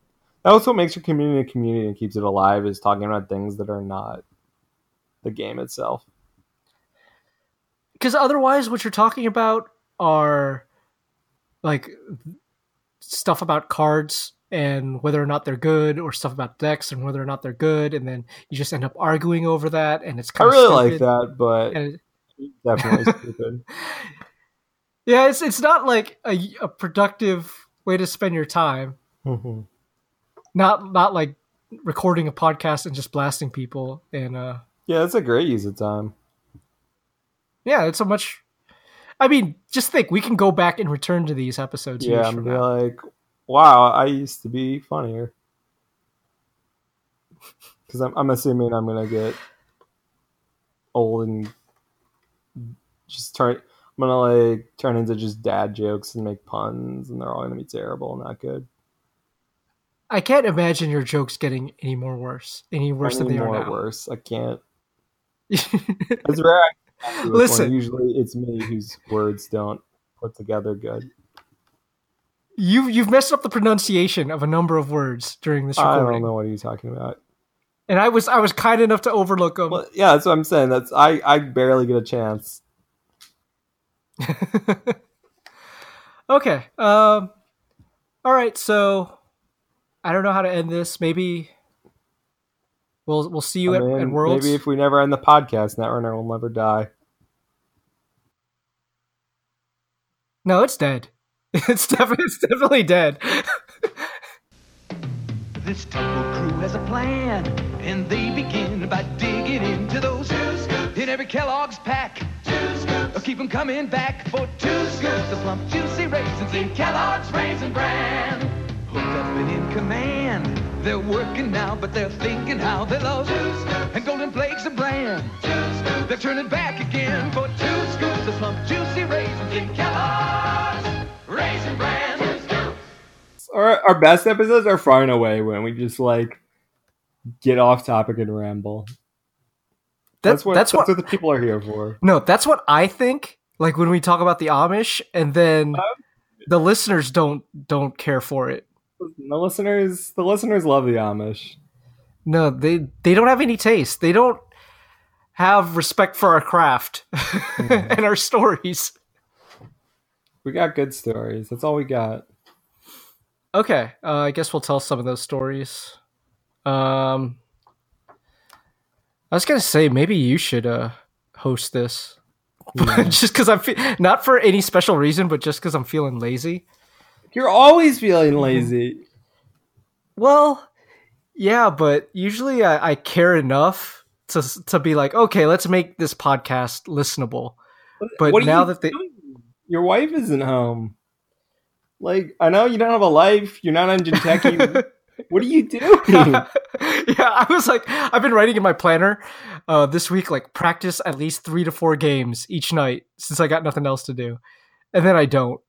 Speaker 3: that's what makes your community a community and keeps it alive is talking about things that are not the game itself.
Speaker 2: because otherwise, what you're talking about are like stuff about cards and whether or not they're good, or stuff about decks and whether or not they're good, and then you just end up arguing over that, and it's
Speaker 3: I
Speaker 2: kind of
Speaker 3: really like that, but
Speaker 2: it-
Speaker 3: definitely stupid.
Speaker 2: yeah, it's it's not like a, a productive way to spend your time.
Speaker 3: Mhm.
Speaker 2: Not not like recording a podcast and just blasting people and uh
Speaker 3: yeah, it's a great use of time.
Speaker 2: yeah, it's a much. I mean, just think we can go back and return to these episodes.
Speaker 3: yeah, and be
Speaker 2: now.
Speaker 3: like, wow, I used to be funnier. Because I'm, I'm assuming I'm gonna get old and just turn. I'm gonna like turn into just dad jokes and make puns, and they're all gonna be terrible and not good.
Speaker 2: I can't imagine your jokes getting any more worse, any worse
Speaker 3: Any
Speaker 2: than they
Speaker 3: more
Speaker 2: are now.
Speaker 3: worse. I can't. It's rare. I can one.
Speaker 2: Listen.
Speaker 3: usually it's me whose words don't put together good.
Speaker 2: you've you've messed up the pronunciation of a number of words during this recording.
Speaker 3: I don't know what are you talking about.
Speaker 2: and I was I was kind enough to overlook them.
Speaker 3: Well, yeah, that's what I'm saying. That's I I barely get a chance.
Speaker 2: okay. Um. All right. So I don't know how to end this. Maybe we'll we'll see you
Speaker 3: I
Speaker 2: at,
Speaker 3: mean,
Speaker 2: at Worlds.
Speaker 3: Maybe if we never end the podcast, Netrunner will never die.
Speaker 2: No, it's dead. It's definitely it's definitely dead.
Speaker 1: This temple crew has a plan, and they begin by digging into those two scoops in every Kellogg's pack. Two scoops, keep them coming back for two scoops of plump, juicy raisins in Kellogg's Raisin Bran. Hooked up and in command, they're working now, but they're thinking how they love two scoops and golden flakes of bran. Two scoops, they're turning back again for two scoops of plump, juicy raisins in Kellogg's Raisin Bran. Two scoops.
Speaker 3: Our, our best episodes are far and away when we just like get off topic and ramble.
Speaker 2: That-
Speaker 3: That's what
Speaker 2: that's
Speaker 3: that's
Speaker 2: what
Speaker 3: what the people are here for.
Speaker 2: No, that's what I think. Like when we talk about the Amish, and then uh-huh. the listeners don't don't care for it.
Speaker 3: The listeners, the listeners love the Amish.
Speaker 2: No, they they don't have any taste. They don't have respect for our craft and our stories.
Speaker 3: We got good stories. That's all we got.
Speaker 2: Okay, uh, I guess we'll tell some of those stories. Um, I was gonna say maybe you should uh, host this, just because I'm fe- not for any special reason, but just because I'm feeling lazy.
Speaker 3: You're always feeling lazy.
Speaker 2: Well, yeah, but usually I, I care enough to to be like, okay, let's make this podcast listenable. But
Speaker 3: What
Speaker 2: now that they,
Speaker 3: doing? your wife isn't home. Like I know you don't have a life. You're not on Jinteki. what are you doing?
Speaker 2: yeah, I was like, I've been writing in my planner uh, this week, like practice at least three to four games each night since I got nothing else to do, and then I don't.